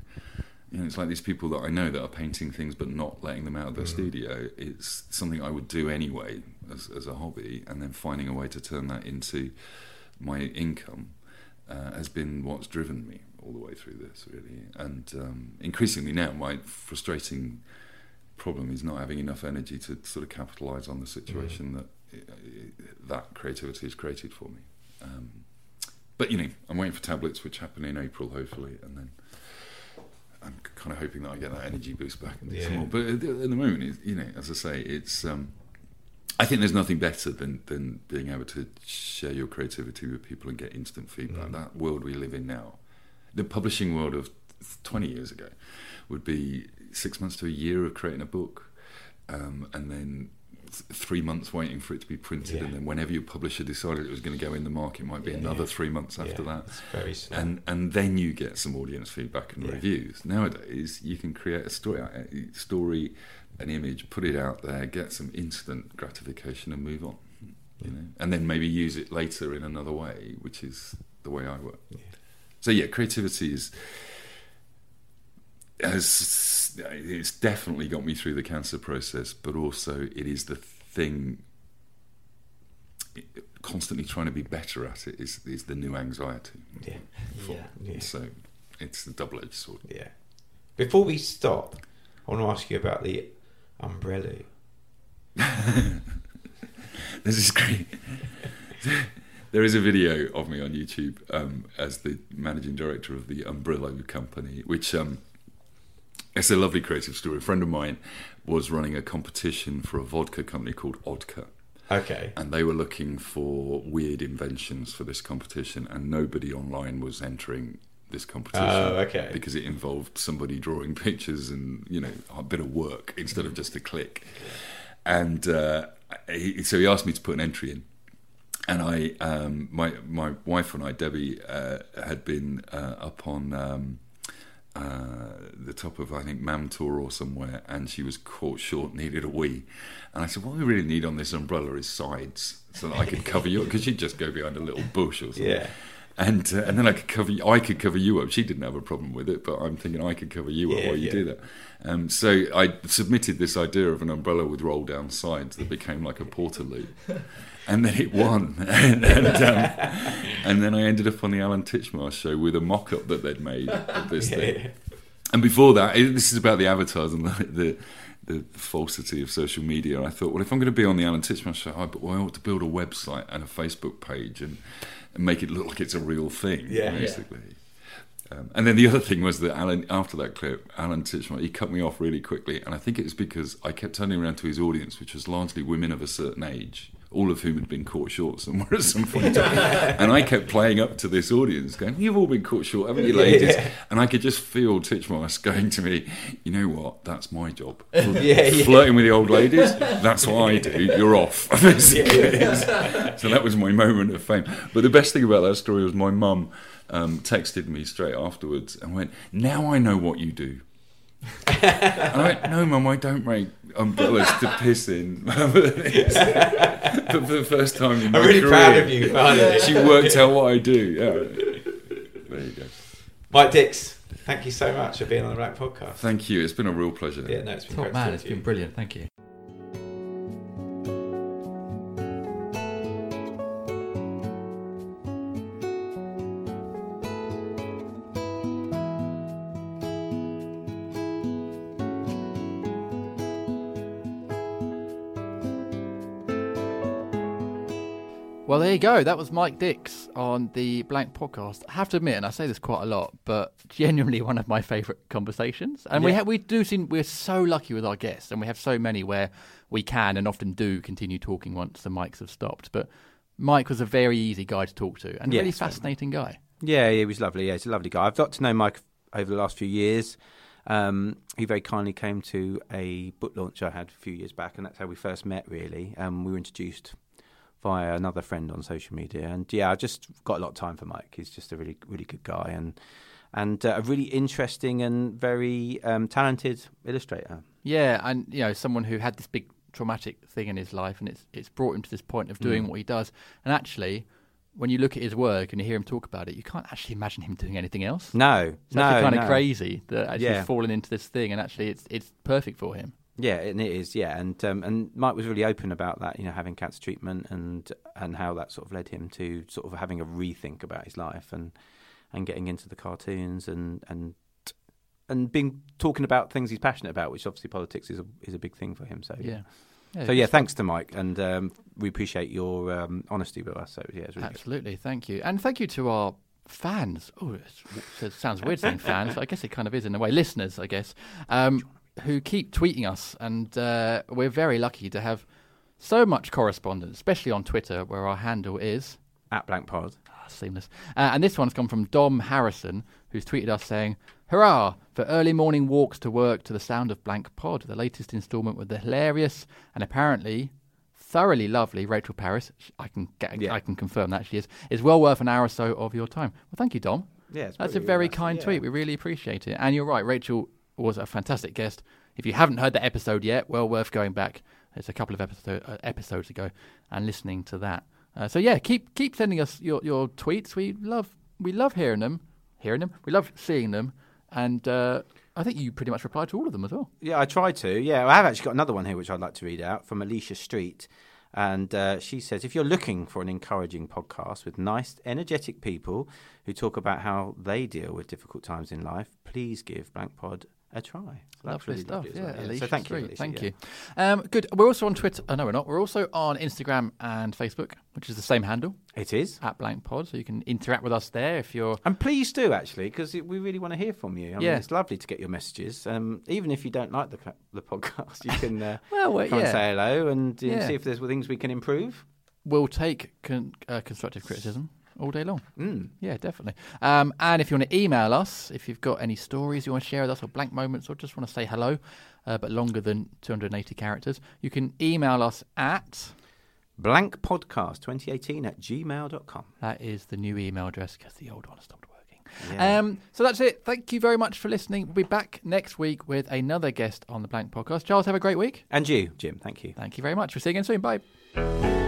You know, it's like these people that I know that are painting things but not letting them out of their studio. It's something I would do anyway as, as a hobby, and then finding a way to turn that into my income uh, has been what's driven me all the way through this, really. And um, increasingly now, my frustrating problem is not having enough energy to sort of capitalise on the situation that uh, that creativity has created for me. Um, but you know, I'm waiting for tablets, which happen in April, hopefully, and then I'm kind of hoping that I get that energy boost back and do some more. But at the, moment, you know, as I say, it's. Um, I think there's nothing better than, than being able to share your creativity with people and get instant feedback. That world we live in now, the publishing world of 20 years ago, would be six months to a year of creating a book, um, and then three months waiting for it to be printed, Yeah. and then whenever your publisher decided it was going to go in the market, might be Yeah, another yeah. three months after that. very slow. And and then you get some audience feedback and reviews. Nowadays, you can create a story, a story, an image, put it out there, get some instant gratification, and move on. You know, and then maybe use it later in another way, which is the way I work. So yeah, creativity is has it's definitely got me through the cancer process, but also it is the thing. Constantly trying to be better at it is is the new anxiety. Yeah. Yeah. Yeah. So it's the double edged sword. Yeah. Before we stop, I want to ask you about the umbrella. This is great. there is a video of me on YouTube um, as the managing director of the Umbrella company, which um, it's a lovely creative story. A friend of mine was running a competition for a vodka company called Odka. Okay. And they were looking for weird inventions for this competition, and nobody online was entering this competition. Oh, okay. Because it involved somebody drawing pictures and you know a bit of work instead of just a click. And uh, he, so he asked me to put an entry in, and I, um, my my wife and I, Debbie, uh, had been uh, up on. Um, uh, the top of I think Mam Tor or somewhere, and she was caught short, needed a wee, and I said, "What we really need on this umbrella is sides, so that I could cover you up because she'd just go behind a little bush or something." Yeah. And uh, and then I could cover you, I could cover you up. She didn't have a problem with it, but I'm thinking I could cover you up Yeah, while you yeah. do that. Um, so I submitted this idea of an umbrella with roll down sides that became like a portaloo. And then it won, and, and, um, and then I ended up on the Alan Titchmarsh show with a mock-up that they'd made of this Yeah, thing. And before that, it, this is about the avatars and the, the the falsity of social media. I thought, well, if I'm going to be on the Alan Titchmarsh show, I, well, I ought to build a website and a Facebook page and, and make it look like it's a real thing, Yeah. basically. Um, and then the other thing was that Alan, after that clip, Alan Titchmarsh, he cut me off really quickly, and I think it was because I kept turning around to his audience, which was largely women of a certain age, all of whom had been caught short somewhere at some point. and I kept playing up to this audience, going, "You've all been caught short, haven't you, ladies?" Yeah. And I could just feel Titchmarsh going to me, "You know what? That's my job. Yeah, yeah. Flirting with the old ladies, that's what I do. You're off." basically. so that was my moment of fame. But the best thing about that story was my mum um, texted me straight afterwards and went, "Now I know what you do." and I went, "No, mum, I don't make umbrellas to piss in." but for the first time in my I'm really career, proud of you, finally. She worked out what I do. Yeah. There you go. Mike Dicks, thank you so much for being on the Rack podcast. Thank you. It's been a real pleasure. Yeah, no, it's been Top great. man, talk it's you. been brilliant. Thank you. Well, there you go. That was Mike Dicks on the Blank podcast. I have to admit, and I say this quite a lot, but genuinely one of my favourite conversations. And we ha- we do seem we're so lucky with our guests, and we have so many where we can and often do continue talking once the mics have stopped. But Mike was a very easy guy to talk to, and a Yeah, really fascinating guy. Yeah, he was lovely. Yeah, he's a lovely guy. I've got to know Mike over the last few years. Um, he very kindly came to a book launch I had a few years back, and that's how we first met. Really, um, we were introduced via another friend on social media, and yeah, I just got a lot of time for Mike. He's just a really, really good guy, and and uh, a really interesting and very um, talented illustrator. Yeah, and you know, someone who had this big traumatic thing in his life, and it's it's brought him to this point of doing Mm. what he does. And actually, when you look at his work and you hear him talk about it, you can't actually imagine him doing anything else. No, it's no, actually kind no. of crazy that actually Yeah. he's fallen into this thing, and actually, it's it's perfect for him. Yeah, and it is. Yeah, and um, and Mike was really open about that. You know, having cancer treatment and and how that sort of led him to sort of having a rethink about his life and and getting into the cartoons and and and being talking about things he's passionate about, which obviously politics is a is a big thing for him. So Yeah. Yeah, so yeah, thanks to Mike, and um, we appreciate your um, honesty with us. So yeah, it's really good. Absolutely, thank you, and thank you to our fans. Oh, it sounds weird saying fans. but I guess it kind of is in a way. Listeners, I guess, um, who keep tweeting us, and uh, we're very lucky to have so much correspondence, especially on Twitter, where our handle is at Blank Pod. seamless. Uh, and this one's come from Dom Harrison, who's tweeted us saying, Hurrah for early morning walks to work to the sound of Blank Pod, the latest instalment with the hilarious and apparently thoroughly lovely Rachel Parris. I can get, I can confirm that she is. Is well worth an hour or so of your time. Well, thank you, Dom. Yeah, that's a very nice. kind Yeah. tweet. We really appreciate it. And you're right, Rachel was a fantastic guest. If you haven't heard that episode yet, well worth going back. It's a couple of episode, uh, episodes ago and listening to that. Uh, so yeah, keep keep sending us your, your tweets. We love we love hearing them, hearing them. We love seeing them, and uh, I think you pretty much replied to all of them as well. Yeah, I tried to. Yeah, I have actually got another one here which I'd like to read out from Alicia Street. And uh, she says, if you're looking for an encouraging podcast with nice, energetic people who talk about how they deal with difficult times in life, please give Blank Pod a try. So Lovely really stuff. lovely Yeah, well. Alicia So thank you. Alicia, Thank yeah. you. Um, good. We're also on Twitter. Oh, no, we're not. We're also on Instagram and Facebook, which is the same handle. It is at Blank Pod, so you can interact with us there if you're. And please do actually, because we really want to hear from you. I mean, Yeah. it's lovely to get your messages. Um, even if you don't like the the podcast, you can uh, Well, well, come yeah. and say hello and uh, Yeah. see if there's things we can improve. We'll take con- uh, constructive criticism all day long. Mm. Yeah, definitely. Um, and if you want to email us, if you've got any stories you want to share with us, or blank moments, or just want to say hello, uh, but longer than 280 characters, you can email us at blankpodcast2018 at gmail.com. That is the new email address because the old one stopped working. Yeah. Um, so that's it. Thank you very much for listening. We'll be back next week with another guest on the Blank Podcast. Giles, have a great week. And you, Jim. Thank you. Thank you very much. We'll see you again soon. Bye.